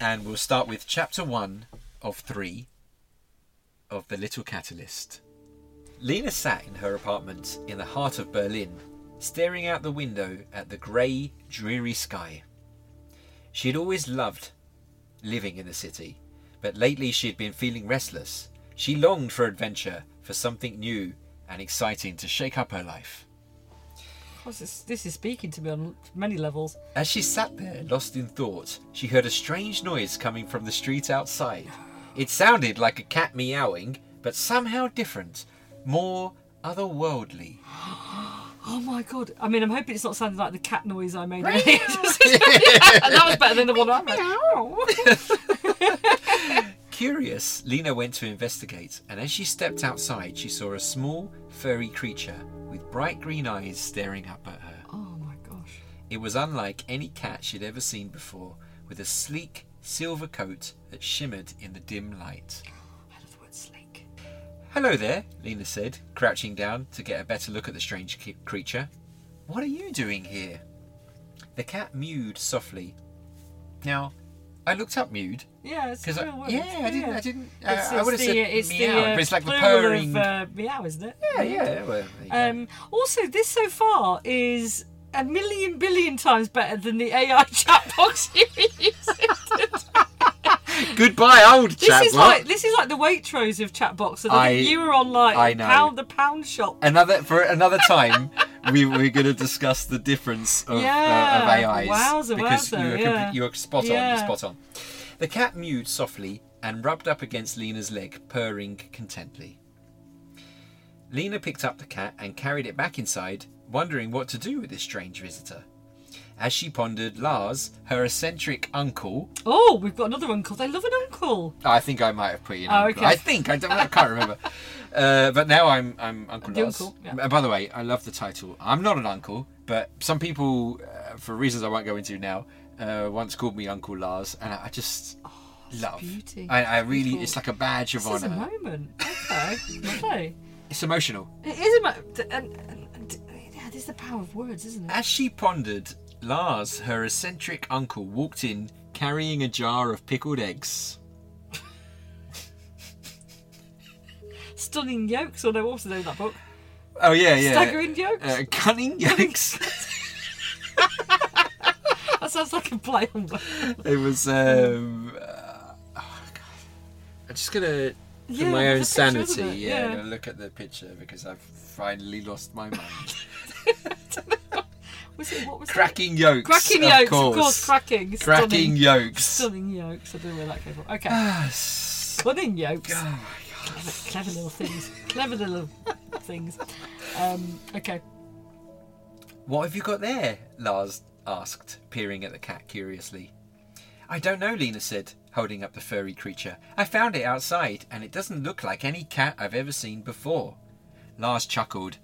and we'll start with chapter one of three of The Little Catalyst. Lena sat in her apartment in the heart of Berlin, staring out the window at the grey, dreary sky. She had always loved living in the city, but lately she had been feeling restless. She longed for adventure, for something new and exciting to shake up her life. This is, this is speaking to me on many levels. As she sat there, lost in thought, she heard a strange noise coming from the street outside. It sounded like a cat meowing, but somehow different, more otherworldly. Oh my god! I mean, I'm hoping it's not sounding like the cat noise I made. earlier. that was better than the one I made. Curious, Lena went to investigate, and as she stepped outside, she saw a small, furry creature with bright green eyes staring up at her. Oh my gosh! It was unlike any cat she'd ever seen before, with a sleek, silver coat that shimmered in the dim light. Hello there, Lena said, crouching down to get a better look at the strange ki- creature. What are you doing here? The cat mewed softly. Now, I looked up mewed Yeah, it's because real word. yeah, I didn't, I didn't, uh, It's, I would have said it's meow, the, uh, but it's like the purring. Of, uh, meow, isn't it? yeah, yeah. Well, there you go. Um, also, this so far is a million billion times better than the AI chat box you using. Goodbye, old This is like this is like the Waitrose of Chatbox. So I- you were on like I know. pound the pound shop. Another for another time, we we're going to discuss the difference of, uh, of AIs Wowza, because wowza, you were yeah. you were spot on, Yeah. you're spot on. The cat mewed softly and rubbed up against Lena's leg, purring contently. Lena picked up the cat and carried it back inside, wondering what to do with this strange visitor. As she pondered, Lars, her eccentric uncle, Oh, we've got another uncle. They love an uncle. I think I might have put you in. Oh, okay. I think I don't. I can't remember. Uh, but now I'm I'm Uncle The Lars. uncle, yeah. Uh, By the way, I love the title. I'm not an uncle, but some people, uh, for reasons I won't go into now, uh, once called me Uncle Lars, and I, I just love. Oh, beauty. I, I really, Beautiful. it's like a badge of This is a moment. Okay, lovely. It's emotional. It is a. And, and, and, yeah, this is the power of words, isn't it? As she pondered, Lars, her eccentric uncle, walked in carrying a jar of pickled eggs. Stunning yolks. Or no, what was the name of that book? Oh yeah, yeah. Staggering jokes? Uh, cunning jokes. That sounds like a play on words. it was. Um, uh, oh god. I'm just gonna, for Yeah, my own picture, sanity, yeah, Yeah. Look at the picture because I've finally lost my mind. Was it, what was cracking yokes. Cracking of yolks, course. of course, cracking. Cracking Stunning, yolks. stunning yolks. I don't know where that came from. Okay. Ah, Stunning yolks. oh. Clever, clever little things. Clever little things. Um, okay. What have you got there? Lars asked, peering at the cat curiously. I don't know, Lena said, holding up the furry creature. I found it outside, and it doesn't look like any cat I've ever seen before. Lars chuckled.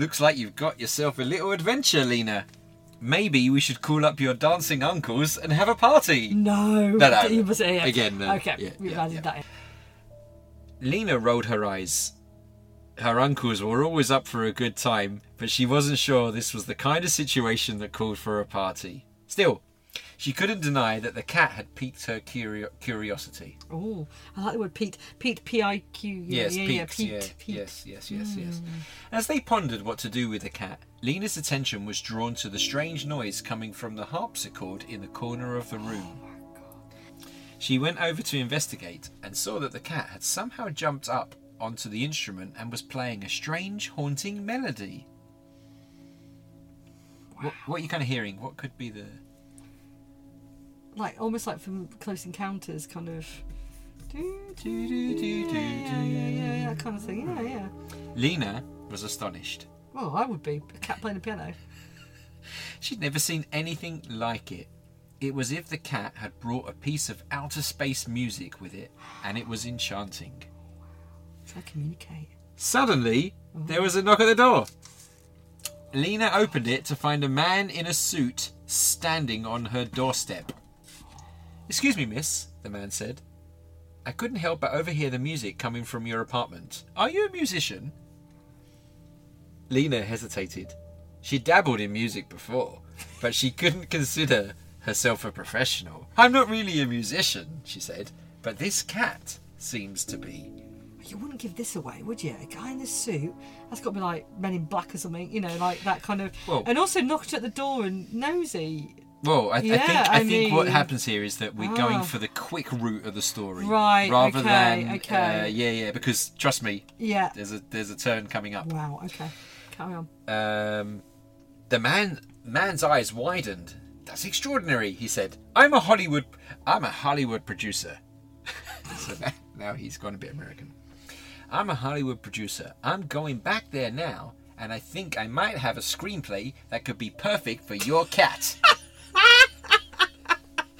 Looks like you've got yourself a little adventure, Lena. Maybe we should call up your dancing uncles and have a party. No. No, no, You must, yeah. Again, no. Okay, Yeah, we've yeah, added yeah. that in. Lena rolled her eyes. Her uncles were always up for a good time, but she wasn't sure this was the kind of situation that called for a party. Still, she couldn't deny that the cat had piqued her curio- curiosity. Oh, I like the word Pete. Pete, P I Q. Yeah, yes, yeah, piqued, yeah, Pete. yeah, yes, yes, yes, yes. Hmm. As they pondered what to do with the cat, Lena's attention was drawn to the strange noise coming from the harpsichord in the corner of the room. She went over to investigate and saw that the cat had somehow jumped up onto the instrument and was playing a strange, haunting melody. What, what are you kind of hearing? What could be the. Like almost like from Close Encounters, kind of. Do, Do, do, do, yeah, do, yeah, yeah, yeah, yeah, kind of thing. Yeah, yeah. Lena was astonished. Well, I would be a cat playing a piano. She'd never seen anything like it. It was as if the cat had brought a piece of outer space music with it, and it was enchanting. Try to communicate. Suddenly, oh. there was a knock at the door. Lena opened it to find a man in a suit standing on her doorstep. Excuse me, miss, the man said. I couldn't help but overhear the music coming from your apartment. Are you a musician? Lena hesitated. She dabbled in music before, but she couldn't consider herself a professional. I'm not really a musician, she said, but this cat seems to be. You wouldn't give this away, would you? A guy in this suit. That's got to be like Men in Black or something, you know, like that kind of. Well- and also knocked at the door and nosy. Well, I, I think I, I think what happens here is that we're going Ah. for the quick route of the story, Right, Rather okay, than okay. Uh, yeah, yeah. Because trust me, Yeah. there's a there's a turn coming up. Wow. Okay. Carry on. Um, the man man's eyes widened. That's extraordinary, he said. I'm a Hollywood I'm a Hollywood producer. so now he's gone a bit American. I'm a Hollywood producer. I'm going back there now, and I think I might have a screenplay that could be perfect for your cat.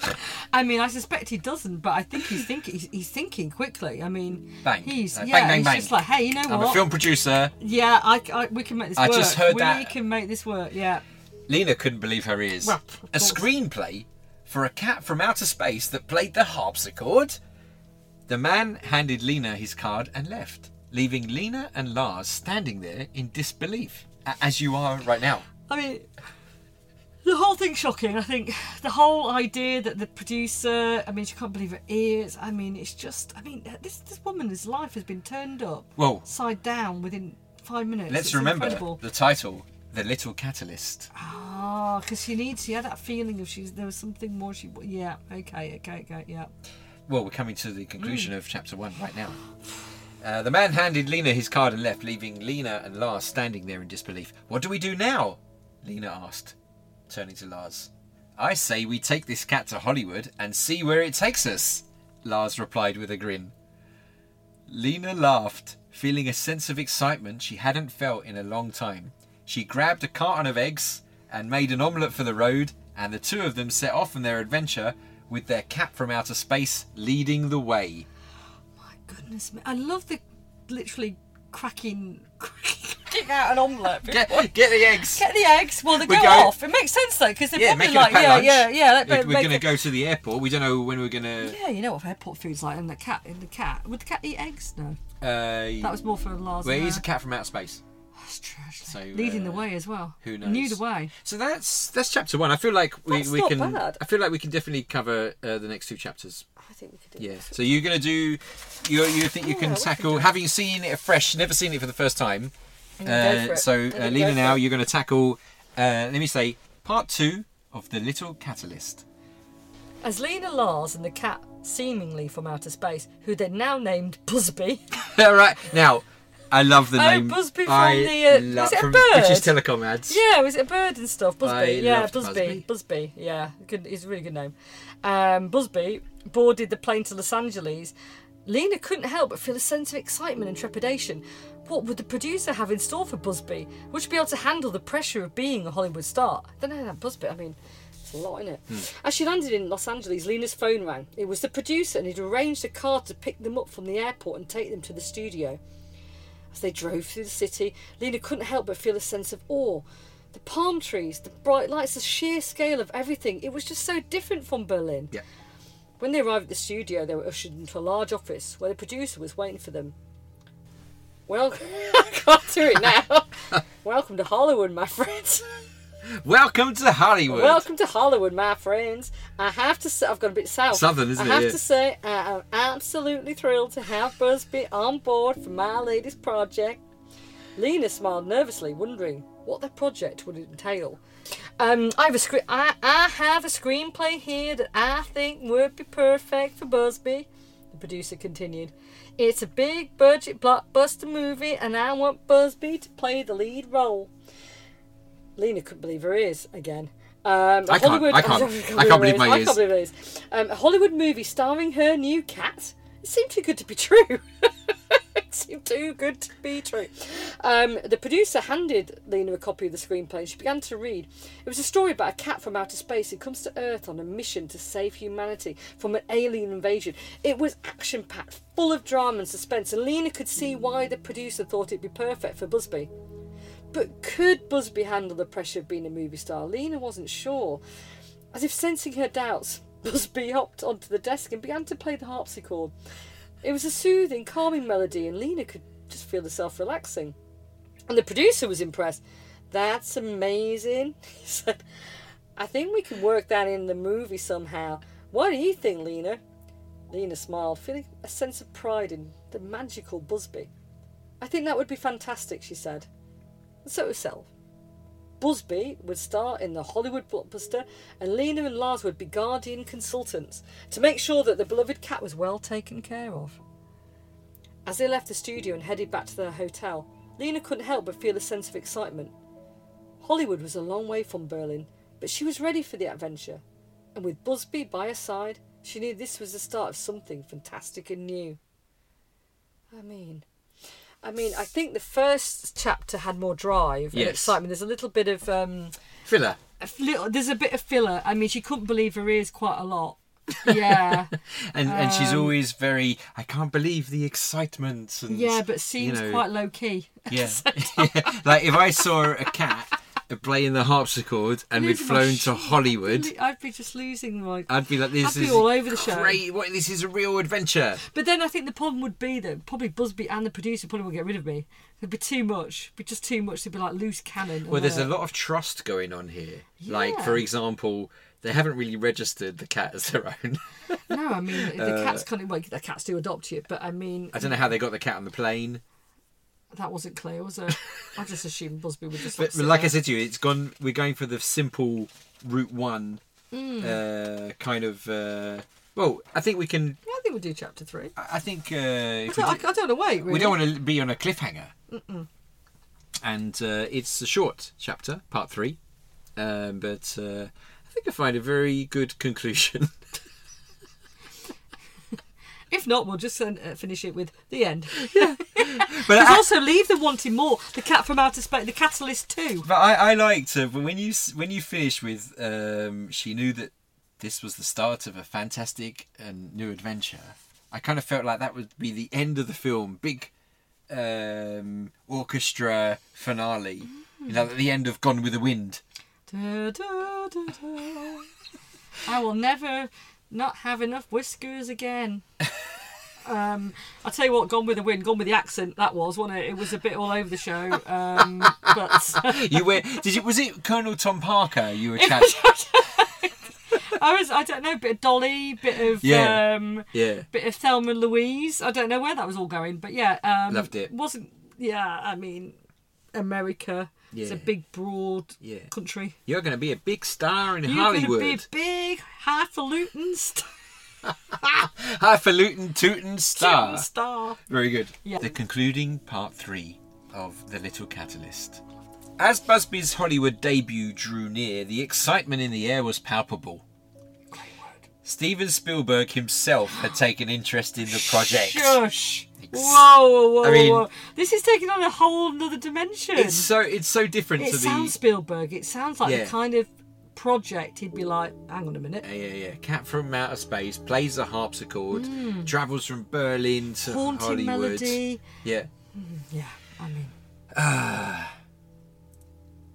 I mean, I suspect he doesn't, but I think he's thinking. He's, he's thinking quickly. I mean, Bang. he's Like, yeah. bang, bang, he's bang. just like, hey, you know I'm what? a film producer. Yeah, I, I- we can make this I work. just heard we that- can make this work. Yeah. Lena couldn't believe her ears. Well, a screenplay for a cat from outer space that played the harpsichord? The man handed Lena his card and left, leaving Lena and Lars standing there in disbelief, as you are right now. I mean, the whole thing's shocking. I think the whole idea that the producer, I mean, she can't believe her ears. I mean, it's just, I mean, this this woman's life has been turned up, Well, side down within five minutes. let's It's remember incredible. the title, The Little Catalyst. Ah, because she needs, she had that feeling of she's there was something more. She, yeah, okay, okay, okay, yeah. Well, we're coming to the conclusion of chapter one right now. Uh, the man handed Lena his card and left, leaving Lena and Lars standing there in disbelief. What do we do now? Lena asked, turning to Lars. I say we take this cat to Hollywood and see where it takes us, Lars replied with a grin. Lena laughed, feeling a sense of excitement she hadn't felt in a long time. She grabbed a carton of eggs and made an omelette for the road, and the two of them set off on their adventure with their cat from outer space leading the way. My goodness me, I love the literally cracking, cracking out an omelette. Get, get the eggs! Get the eggs. Well, they We go, go- off. It makes sense though, because they're yeah, probably make it a like, yeah, lunch. yeah, yeah. Let, We're make going to go to the airport. We don't know when we're going to. Yeah, you know what airport food's like, and the cat in the cat. Would the cat eat eggs? No, Uh, that was more for Lars. well, and he's a cat from outer space. That's true, actually. So, leading the uh, way as well. who knows? Knew the way. So that's that's chapter one. I feel like we, That's we not can. bad. I feel like we can definitely cover uh, the next two chapters. I think we could do. Yeah. So you're gonna do. You you think you Yeah, can we can tackle having seen it fresh, never seen it for the first time. Uh, so, uh, Lena, now you're going to tackle, uh, let me say, part two of The Little Catalyst. As Lena Lars and the cat, seemingly from outer space, who they're now named Busby, All right, now, I love the Oh, name. Busby from I the, uh, was it a bird? British Telecom ads. Yeah, was it a bird and stuff? Busby. I yeah, Busby. Busby. Busby. Yeah, good. It's a really good name. Um, Busby boarded the plane to Los Angeles. Lena couldn't help but feel a sense of excitement and trepidation. What would the producer have in store for Busby? Would she be able to handle the pressure of being a Hollywood star? I don't know that Busby. I mean, it's a lot, isn't it? Hmm. As she landed in Los Angeles, Lena's phone rang. It was the producer, and he'd arranged a car to pick them up from the airport and take them to the studio. As they drove through the city, Lena couldn't help but feel a sense of awe. The palm trees, the bright lights, the sheer scale of everything. It was just so different from Berlin. Yeah. When they arrived at the studio, they were ushered into a large office where the producer was waiting for them. Well, I can't do it now. Welcome to Hollywood, my friends. Welcome to Hollywood. Welcome to Hollywood, my friends. I have to say, I've got a bit south. Southern, isn't I it? have Yeah. to say, I am absolutely thrilled to have Busby on board for my latest project. Lena smiled nervously, wondering what their project would entail. Um, I have a screen. I, I have a screenplay here that I think would be perfect for Busby. The producer continued. It's a big budget blockbuster movie, and I want Busby to play the lead role. Lena couldn't believe her ears again. Um, I can't- Hollywood, I can't- I can't believe my I ears. can't believe her ears. Um, a Hollywood movie starring her new cat. It seemed too good to be true. too good to be true. Um, the producer handed Lena a copy of the screenplay and she began to read. It was a story about a cat from outer space who comes to Earth on a mission to save humanity from an alien invasion. It was action packed, full of drama and suspense, and Lena could see why the producer thought it'd be perfect for Busby. But could Busby handle the pressure of being a movie star? Lena wasn't sure. As if sensing her doubts, Busby hopped onto the desk and began to play the harpsichord. It was a soothing, calming melody, and Lena could just feel herself relaxing. And the producer was impressed. That's amazing, he said. I think we can work that in the movie somehow. What do you think, Lena? Lena smiled, feeling a sense of pride in the magical Busby. I think that would be fantastic, she said. And so herself. Busby would star in the Hollywood blockbuster, and Lena and Lars would be guardian consultants to make sure that the beloved cat was well taken care of. As they left the studio and headed back to their hotel, Lena couldn't help but feel a sense of excitement. Hollywood was a long way from Berlin, but she was ready for the adventure, and with Busby by her side, she knew this was the start of something fantastic and new. I mean, I mean, I think the first chapter had more drive and excitement. There's a little bit of um, Filler. a little, there's a bit of filler. I mean, she couldn't believe her ears quite a lot. Yeah, And and she's Um, always very, I can't believe the excitement. And, yeah, but seems you know, quite low key. Yeah. yeah. Like if I saw a cat playing the harpsichord and we'd flown to. Hollywood, I'd be, I'd be just losing my. I'd be like, this I'd is all over the show. great. What, this is a real adventure. But then I think the problem would be that probably Busby and the producer probably would get rid of me. It'd be too much. It'd be just too much. It'd be like loose cannon. Well, there's a lot of trust going on here. Like, for example, they haven't really registered the cat as their own. No, I mean the cats kind of well, the cats do adopt you, but I mean Uh, I don't know how they got the cat on the plane. That wasn't clear, was it? I just assumed Busby would just. But, like I said to you, it's gone. We're going for the simple route one Hmm. uh, kind of. Uh, well, I think we can. Yeah, I think we'll do chapter three. I I think uh, I if don't, do- I don't to wait. Really. we don't want to be on a cliffhanger. And uh, it's a short chapter, part three. Um, but uh, I think I find a very good conclusion. If not, we'll just uh, finish it with the end. but There's I, also leave them wanting more. The cat from outer space, the catalyst too. But I, I liked uh, but when you when you finish with um, she knew that this was the start of a fantastic and new adventure. I kind of felt like that would be the end of the film, big um, orchestra finale. You know, at the end of Gone with the Wind. Da, da, da. I will never not have enough whiskers again. Um, I'll tell you what, Gone with the Wind, Gone with the accent, that was, wasn't it? It was a bit all over the show. Um, but You were, Did you? Was it Colonel Tom Parker? You were chatting. I was, I don't know, bit of Dolly, bit of, Yeah. um, Yeah. bit of Thelma and Louise. I don't know where that was all going, but yeah. Um, Loved it. Wasn't, yeah, I mean, America. It's a big, broad Yeah. country. You're going to be a big star in You're Hollywood. going to be a big, highfalutin star. Highfalutin tootin' star. star. Very good. Yeah. The concluding part three of The Little Catalyst. As Busby's Hollywood debut drew near, the excitement in the air was palpable. Steven Spielberg himself had taken interest in the project. Shush. Whoa, whoa, whoa, I mean- whoa. This is taking on a whole nother dimension. It's so it's so different it to sounds the Spielberg. It sounds like Yeah. the kind of project he'd be like, hang on a minute. yeah, yeah, yeah. Cat from outer space plays the harpsichord, travels from Berlin to Hmm. Haunting Hollywood. melody. Yeah. Yeah, I mean,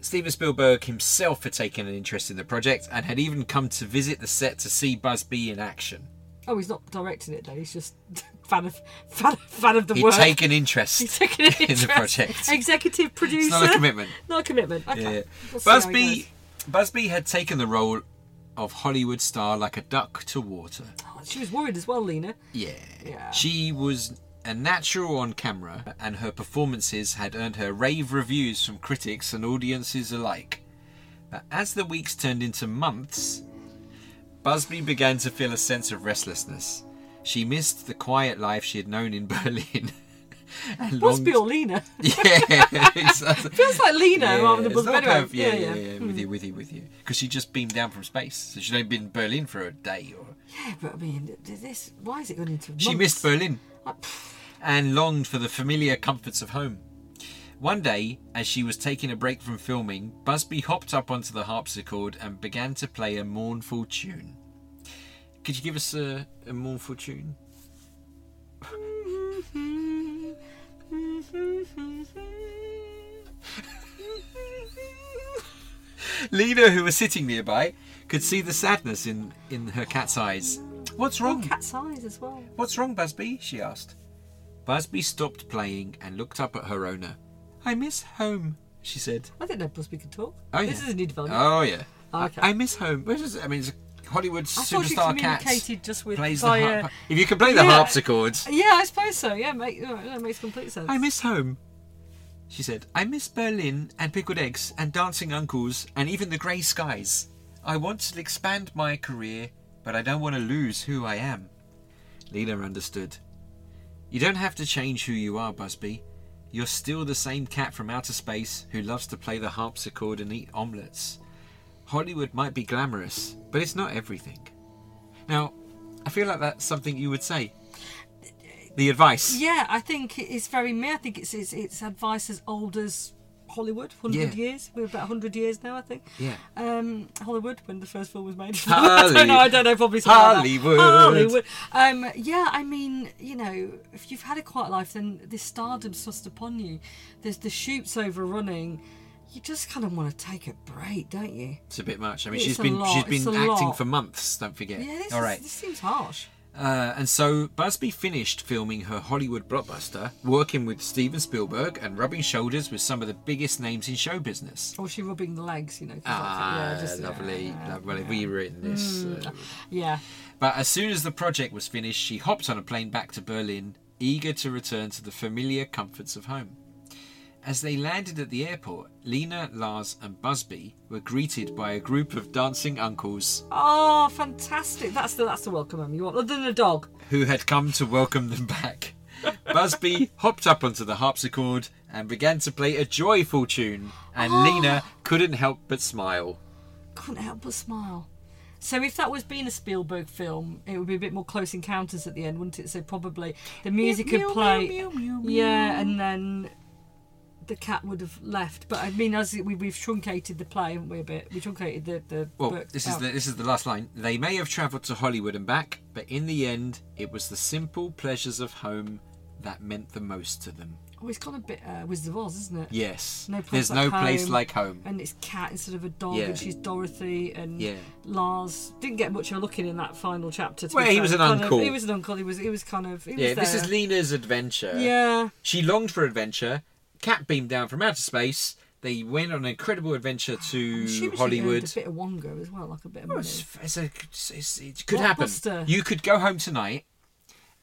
Steven Spielberg himself had taken an interest in the project and had even come to visit the set to see Busby in action. Oh, he's not directing it though. He's just fan of fan, fan of the He'd work. taken interest He's taking an in the project. Executive producer. It's not a commitment. Not a commitment. Okay. Yeah. We'll see how it Busby. Busby had taken the role of Hollywood star like a duck to water. Oh, she was worried as well, Lena. Yeah. Yeah. She was a natural on camera, and her performances had earned her rave reviews from critics and audiences alike. But as the weeks turned into months, Busby began to feel a sense of restlessness. She missed the quiet life she had known in Berlin. and Busby longed- or Lena? Yeah, exactly. Feels like Lena Yeah, rather than Busby. not Anyway, perf- yeah, yeah, yeah, yeah, with hmm. you, with you, with you. Because she just beamed down from space, so she'd only been in Berlin for a day. Or Yeah, but I mean, this. Why is it going into? she missed Berlin Like, and longed for the familiar comforts of home. One day, as she was taking a break from filming, Busby hopped up onto the harpsichord and began to play a mournful tune. Could you give us a, a mournful tune? Lena, who was sitting nearby, could see the sadness in, in her cat's eyes. What's Oh, wrong? cat's eyes as well. What's wrong, Busby? she asked. Busby stopped playing and looked up at her owner. I miss home, she said. I didn't know Busby could talk. Oh, yeah. This is a new development. Oh, yeah. Oh, okay. I, I miss home. Where does I mean, it's a Hollywood I thought you superstar cat. communicated just with Plays the via- harp. If you can play the Yeah. harpsichord. Yeah, I suppose so. Yeah, make, oh, that makes complete sense. I miss home. She said, I miss Berlin and pickled eggs and dancing uncles and even the grey skies. I want to expand my career, but I don't want to lose who I am. Lena understood. You don't have to change who you are, Busby. You're still the same cat from outer space who loves to play the harpsichord and eat omelettes. Hollywood might be glamorous, but it's not everything. Now, I feel like that's something you would say. The advice. Yeah, I think it's very me. I think it's it's, it's advice as old as Hollywood, hundred Yeah. years. We're about hundred years now, I think. Yeah. Um, Hollywood when the first film was made. I don't know. I don't know. Probably something like. Hollywood. Hollywood. Um, yeah, I mean, you know, if you've had a quiet life, then this stardom's thrust upon you. There's the shoots overrunning. You just kind of want to take a break, don't you? It's a bit much. I mean, It's she's been lot, she's been acting lot. for months. Don't forget. Yeah, this, All is- right. this seems harsh. Uh, and so Busby finished filming her Hollywood blockbuster, working with Steven Spielberg and rubbing shoulders with some of the biggest names in show business. Or she rubbing the legs, you know. Ah, yeah, just- lovely, yeah, lovely. yeah. We this. uh, Yeah. But as soon as the project was finished, she hopped on a plane back to Berlin, eager to return to the familiar comforts of home. As they landed at the airport, Lena, Lars, and Busby were greeted by a group of dancing uncles Oh, fantastic! That's the that's the welcome home you want, other than a dog. who had come to welcome them back. Busby hopped up onto the harpsichord and began to play a joyful tune, and Lena couldn't help but smile. Couldn't help but smile. So if that was being a Spielberg film, it would be a bit more close encounters at the end, wouldn't it? So probably the music Mew, would play, yeah, and then the cat would have left. But I mean, as we, we've truncated the play, haven't we? A bit. We truncated the the Well, book. this is the this is the last line. They may have travelled to Hollywood and back, but in the end, it was the simple pleasures of home that meant the most to them. Oh, it's gone a bit uh, Wizard of Oz, isn't it? Yes, No place there's like no place home. like home. And it's cat instead of a dog, Yeah. and she's Dorothy, and Yeah. Lars didn't get much of a look in in that final chapter. To Well, he was an Kind of- uncle. he was an uncle. He was. He was kind of. Yeah, this is Lena's adventure. Yeah. She longed for adventure. Cat beamed down from outer space. They went on an incredible adventure to Assuming she earned Hollywood. a bit of Wongo as well, like a bit of Well, money. it's, it's a, it's, it's- it could happen. Blockbuster. You could go home tonight,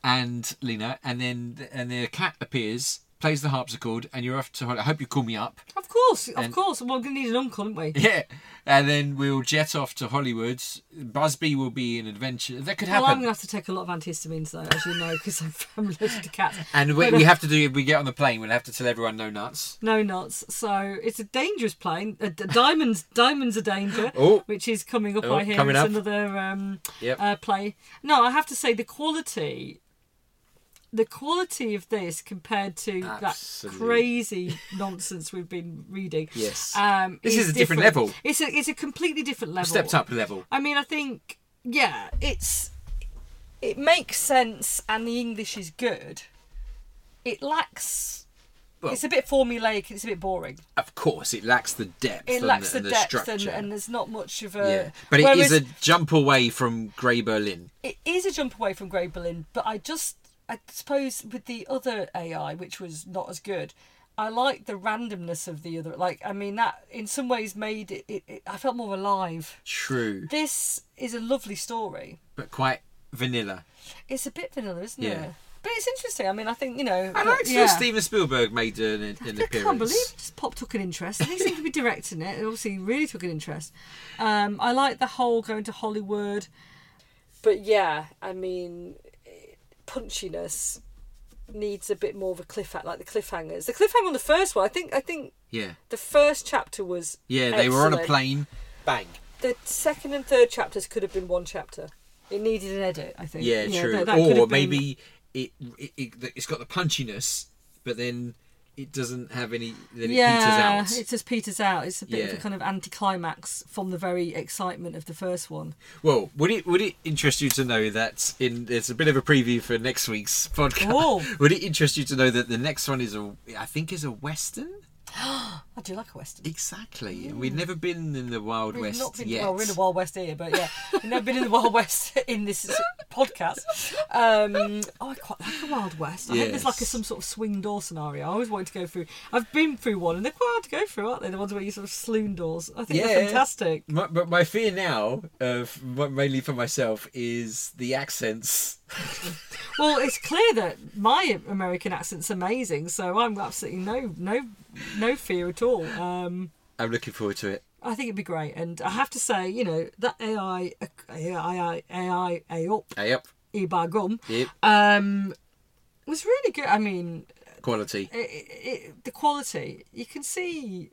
and Lena, and then and the cat appears plays the harpsichord, and you're off to. I hope you call me up. Of course, of And- course. Well, we're going to need an uncle, aren't we? Yeah, and then we'll jet off to Hollywood. Busby will be an adventure. That could happen. Well, I'm going to have to take a lot of antihistamines, though, as you know, because I'm allergic to cats. And we, But, we have to do. If we get on the plane, we'll have to tell everyone no nuts. No nuts. So it's a dangerous plane. Uh, diamonds, diamonds are danger, Oh. which is coming up. Oh, I hear it's up. another um, Yep. uh, play. No, I have to say the quality, the quality of this compared to Absolutely. that crazy nonsense we've been reading. Yes. Um, This is a different level. It's a it's a completely different level. Stepped up level. I mean, I think yeah, it's it makes sense, and the English is good. It lacks. Well- it's a bit formulaic. It's a bit boring. Of course, it lacks the depth. It lacks the, the, and depth, structure. and, and there's not much of a. yeah, but it is Whereas a jump away from Grey Berlin. It is a jump away from Grey Berlin, but I just, I suppose, with the other AI, which was not as good. I liked the randomness of the other. Like, I mean, that in some ways made it. it, it I felt more alive. True, This is a lovely story. but quite vanilla. It's a bit vanilla, isn't Yeah. it? But it's interesting. I mean, I think you know. I but, liked yeah. Steven Spielberg made an, an I appearance. can't believe it just Pop took an interest. And he seemed to be directing it. And obviously, really took an interest. Um, I like the whole going to Hollywood. But yeah, I mean, punchiness needs a bit more of a cliffhanger, like the cliffhangers. The cliffhanger on the first one, I think. I think Yeah, the first chapter was. yeah, they were on a plane. Bang. The second and third chapters could have been one chapter. It needed an edit, I think. Yeah, true. that- that or have been- maybe it, it, it it's got the punchiness, but then it doesn't have any. Then it yeah, peters out. it just peters out. It's a bit of a kind of anticlimax from the very excitement of the first one. Well, would it would it interest you to know that in there's a bit of a preview for next week's podcast? Oh. Would it interest you to know that the next one is a I think is a western? I do like a western. Exactly. And We've never been in the Wild We've West not been yet. well. We're in the Wild West here, but yeah, we've never been in the Wild West in this podcast. Um, oh, I quite like the Wild West. I think there's like a, some sort of swing door scenario. I always wanted to go through. I've been through one, and they're quite hard to go through, aren't they? The ones where you sort of saloon doors. I think they're fantastic. My, but my fear now, uh, mainly for myself, is the accents. Well, it's clear that my American accent's amazing, so I'm absolutely no no no fear at all. Um, I'm looking forward to it. I think it'd be great, and I have to say, you know, that AI AI AI AI up Hey up. Ibar Gum Yep. um, was really good. I mean, Quality. it, it, the quality you can see.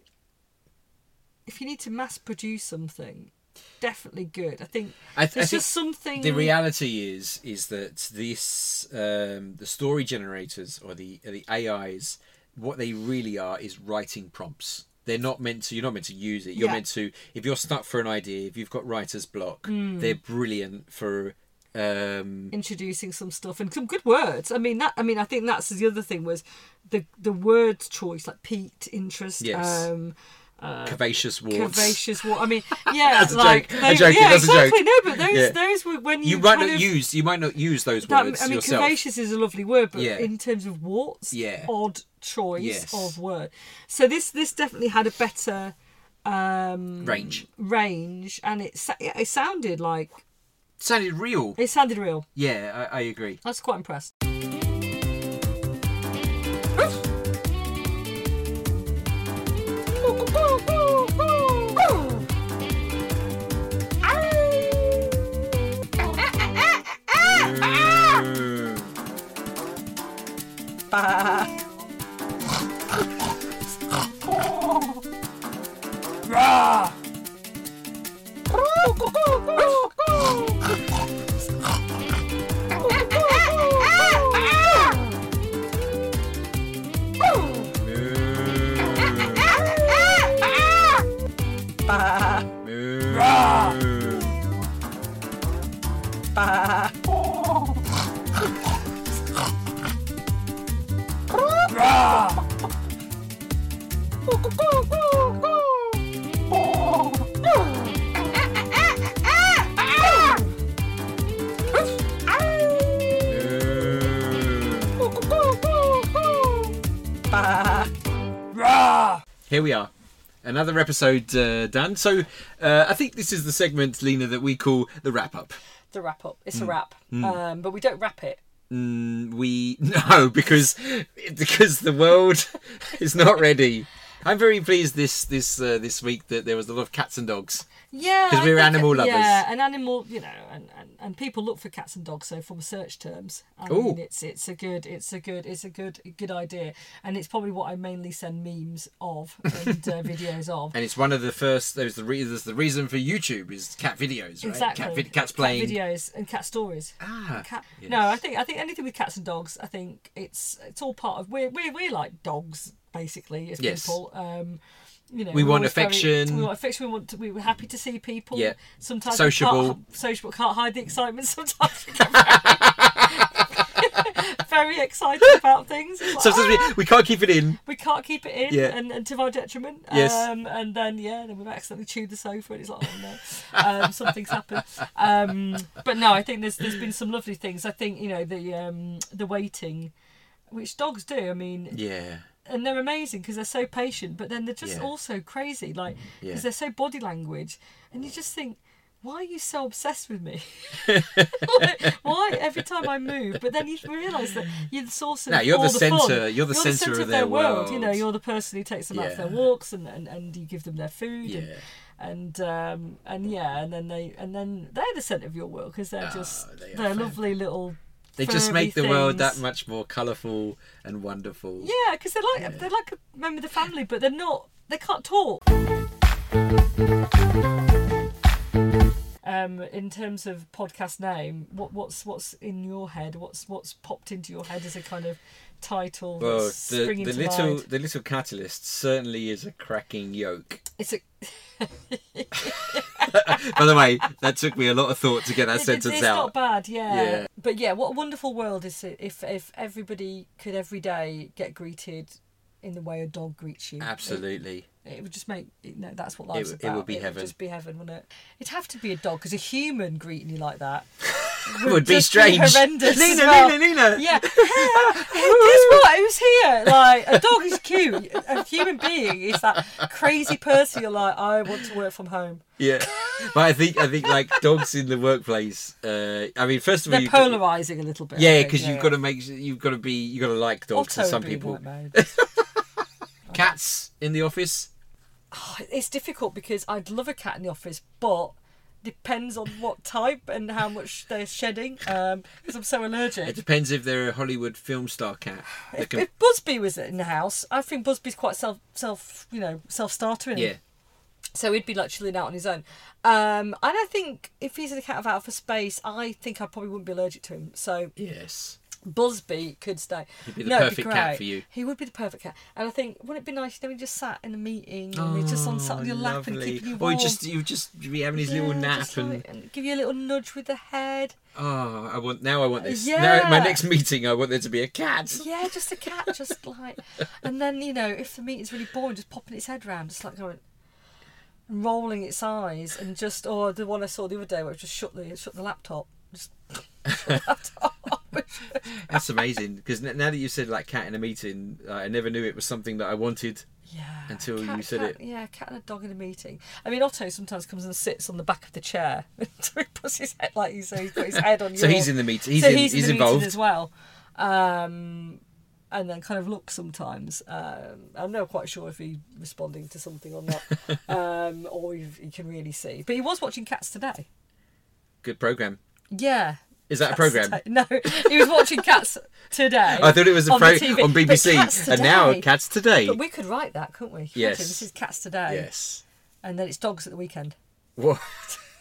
If you need to mass produce something, definitely good. I think I, th- I there's think just something. the reality is is that this um, the story generators or the the AIs what they really are is writing prompts. They're not meant to. You're not meant to use it. You're Yeah. meant to. If you're stuck for an idea, if you've got writer's block, Hmm. they're brilliant for. Um, introducing some stuff and some good words. I mean that. I mean I think that's the other thing was the the word choice like piqued interest. Yes. Um, curvaceous warts. Curvaceous what I mean, yeah, That's a like joke. I'm joking, yeah, that's a joke. exactly. No, but those Yeah. those were when you You might not of- use. You might not use those That, words I mean, yourself. curvaceous is a lovely word, but Yeah. in terms of warts, Yeah. odd choice Yes. of word. So this this definitely had a better um, Range. range, and it it sounded like sounded real. it sounded real. Yeah, I, I agree. I was quite impressed. Ah! Here we are. Another episode uh, done. So uh, I think this is the segment, Lena, that we call the wrap up. The wrap up. It's a wrap, um, but we don't wrap it. Mm, we no because because the world is not ready. I'm very pleased this this uh, this week that there was a lot of cats and dogs. Yeah, 'Cause I we're animal lovers. Yeah, an animal, you know, and, and, and people look for cats and dogs. So from search terms, I Ooh. mean, it's it's a good, it's a good, it's a good good idea, and it's probably what I mainly send memes of and uh, videos of. And it's one of the first. There's the re- there's the reason for YouTube is cat videos, right? Exactly. Cat vid- cats Cat videos and cat stories. Ah, Cat. yes. No, I think I think anything with cats and dogs. I think it's it's all part of we're we're, we're like dogs basically as Yes. people. Um, you know, We want always very- affection. we want affection. We want. To, we were happy to see people. Yeah. Sometimes Sociable. Can't, sociable. Can't hide the excitement. Sometimes very, excited about things. Like, Sometimes "Ah!" we, we can't keep it in. we can't keep it in, Yeah. and, and to our detriment. Yes. Um, and then yeah, then we've accidentally chewed the sofa, and it's like, oh no, um, something's happened. Um, but no, I think there's there's been some lovely things. I think you know the um, the waiting, which dogs do. I mean, Yeah. And they're amazing because they're so patient, but then they're just Yeah. also crazy, like because Yeah. they're so body language, and you just think. Why are you so obsessed with me? Why every time I move? But then you realise that you're the source of No, you're all the the centre- fun. you're the centre of their world, You know, you're the person who takes them out for their walks and, and, and you give them their food. Yeah. And and um, and yeah, and then they and then they're the centre of your world because they're just Ah, they are they are fan- lovely little. They just make the world that much more colourful and wonderful. Yeah, because they're like they're like a member of the family, but they're not. They can't talk. Um, in terms of podcast name, what what's what's in your head? What's what's popped into your head as a kind of title? Well, the, the little mind? the little catalyst certainly is a cracking yoke. It's a By the way, that took me a lot of thought to get that It- sentence it's out. not bad, yeah. Yeah. But yeah, what a wonderful world is it if if everybody could every day get greeted in the way a dog greets you. Absolutely. It, it would just make you know that's what life's It- it would be heaven. Would just be heaven, wouldn't it? It'd have to be a dog because a human greeting you like that It would be strange. horrendous. Nina, well. Nina, Nina. Yeah. guess what? Who's here? Like a dog is cute. A human being is that crazy person. You're like, I want to work from home. Yeah. But I think I think like dogs in the workplace. Uh, I mean, first of all, They're you've got- polarizing a little bit. Yeah, because you've yeah. got to make sure- you've got to be you've got to like dogs. Otto and some would be people cats in the office. it's difficult because I'd love a cat in the office, but depends on what type and how much they're shedding. Um, because I'm so allergic. It depends if they're a Hollywood film star cat. If, can- if Busby was in the house, I think Busby's quite self, self, you know, self starter. yeah. So he'd be like chilling out on his own. Um, and I think if he's in a cat of out for space, I think I probably wouldn't be allergic to him. So Yes. Busby could stay. He'd be the no, perfect cat great. for you. He would be the perfect cat. And I think, wouldn't it be nice, you know, he just sat in a meeting and he's just on, sat on oh, your lap and Oh, keeping you Or warm. he just you just be having his little Yeah, nap just and like- and give you a little nudge with the head. oh, I want now I want this. Yeah. Now my next meeting, I want there to be a cat. Yeah, just a cat, just like, and then you know, if the meeting's really boring, just popping its head round, just like going, rolling its eyes, and just or the one I saw the other day where it just shut the shut the laptop, just shut the laptop. That's amazing because now that you said like cat in a meeting, I never knew it was something that I wanted. Yeah. Until cat- you said cat- it. Yeah, cat and a dog in a meeting. I mean, Otto sometimes comes and sits on the back of the chair. so he puts his head, like you say, he's put his head on So your- he's in the meeting. He's so in, he's, he's, in the involved. as well. Um, and then kind of looks sometimes. Um, I'm not quite sure if he's responding to something or not, um, or if he can really see. But he was watching Cats today. Good program. Yeah. Is that a program? Today. No, he was watching Cats today. I thought it was a on pro on BBC, and now Cats Today. But we could write that, couldn't we? Yes. This is Cats today. Yes. And then it's dogs at the weekend. What?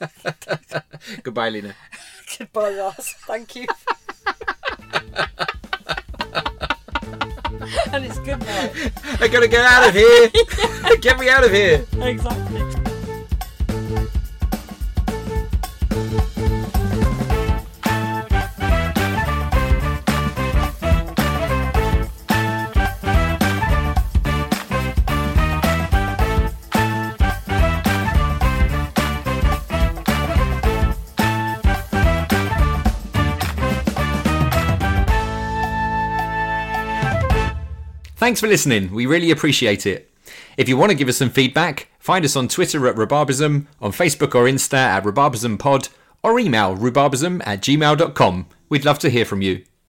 Goodbye, Lena. Goodbye, Ross. Thank you. and it's good night. I gotta get out of here. get me out of here. Exactly. Thanks for listening. We really appreciate it. If you want to give us some feedback, find us on Twitter at Rhubarbism, on Facebook or Insta at RhubarbismPod, or email rhubarbism at gmail.com. We'd love to hear from you.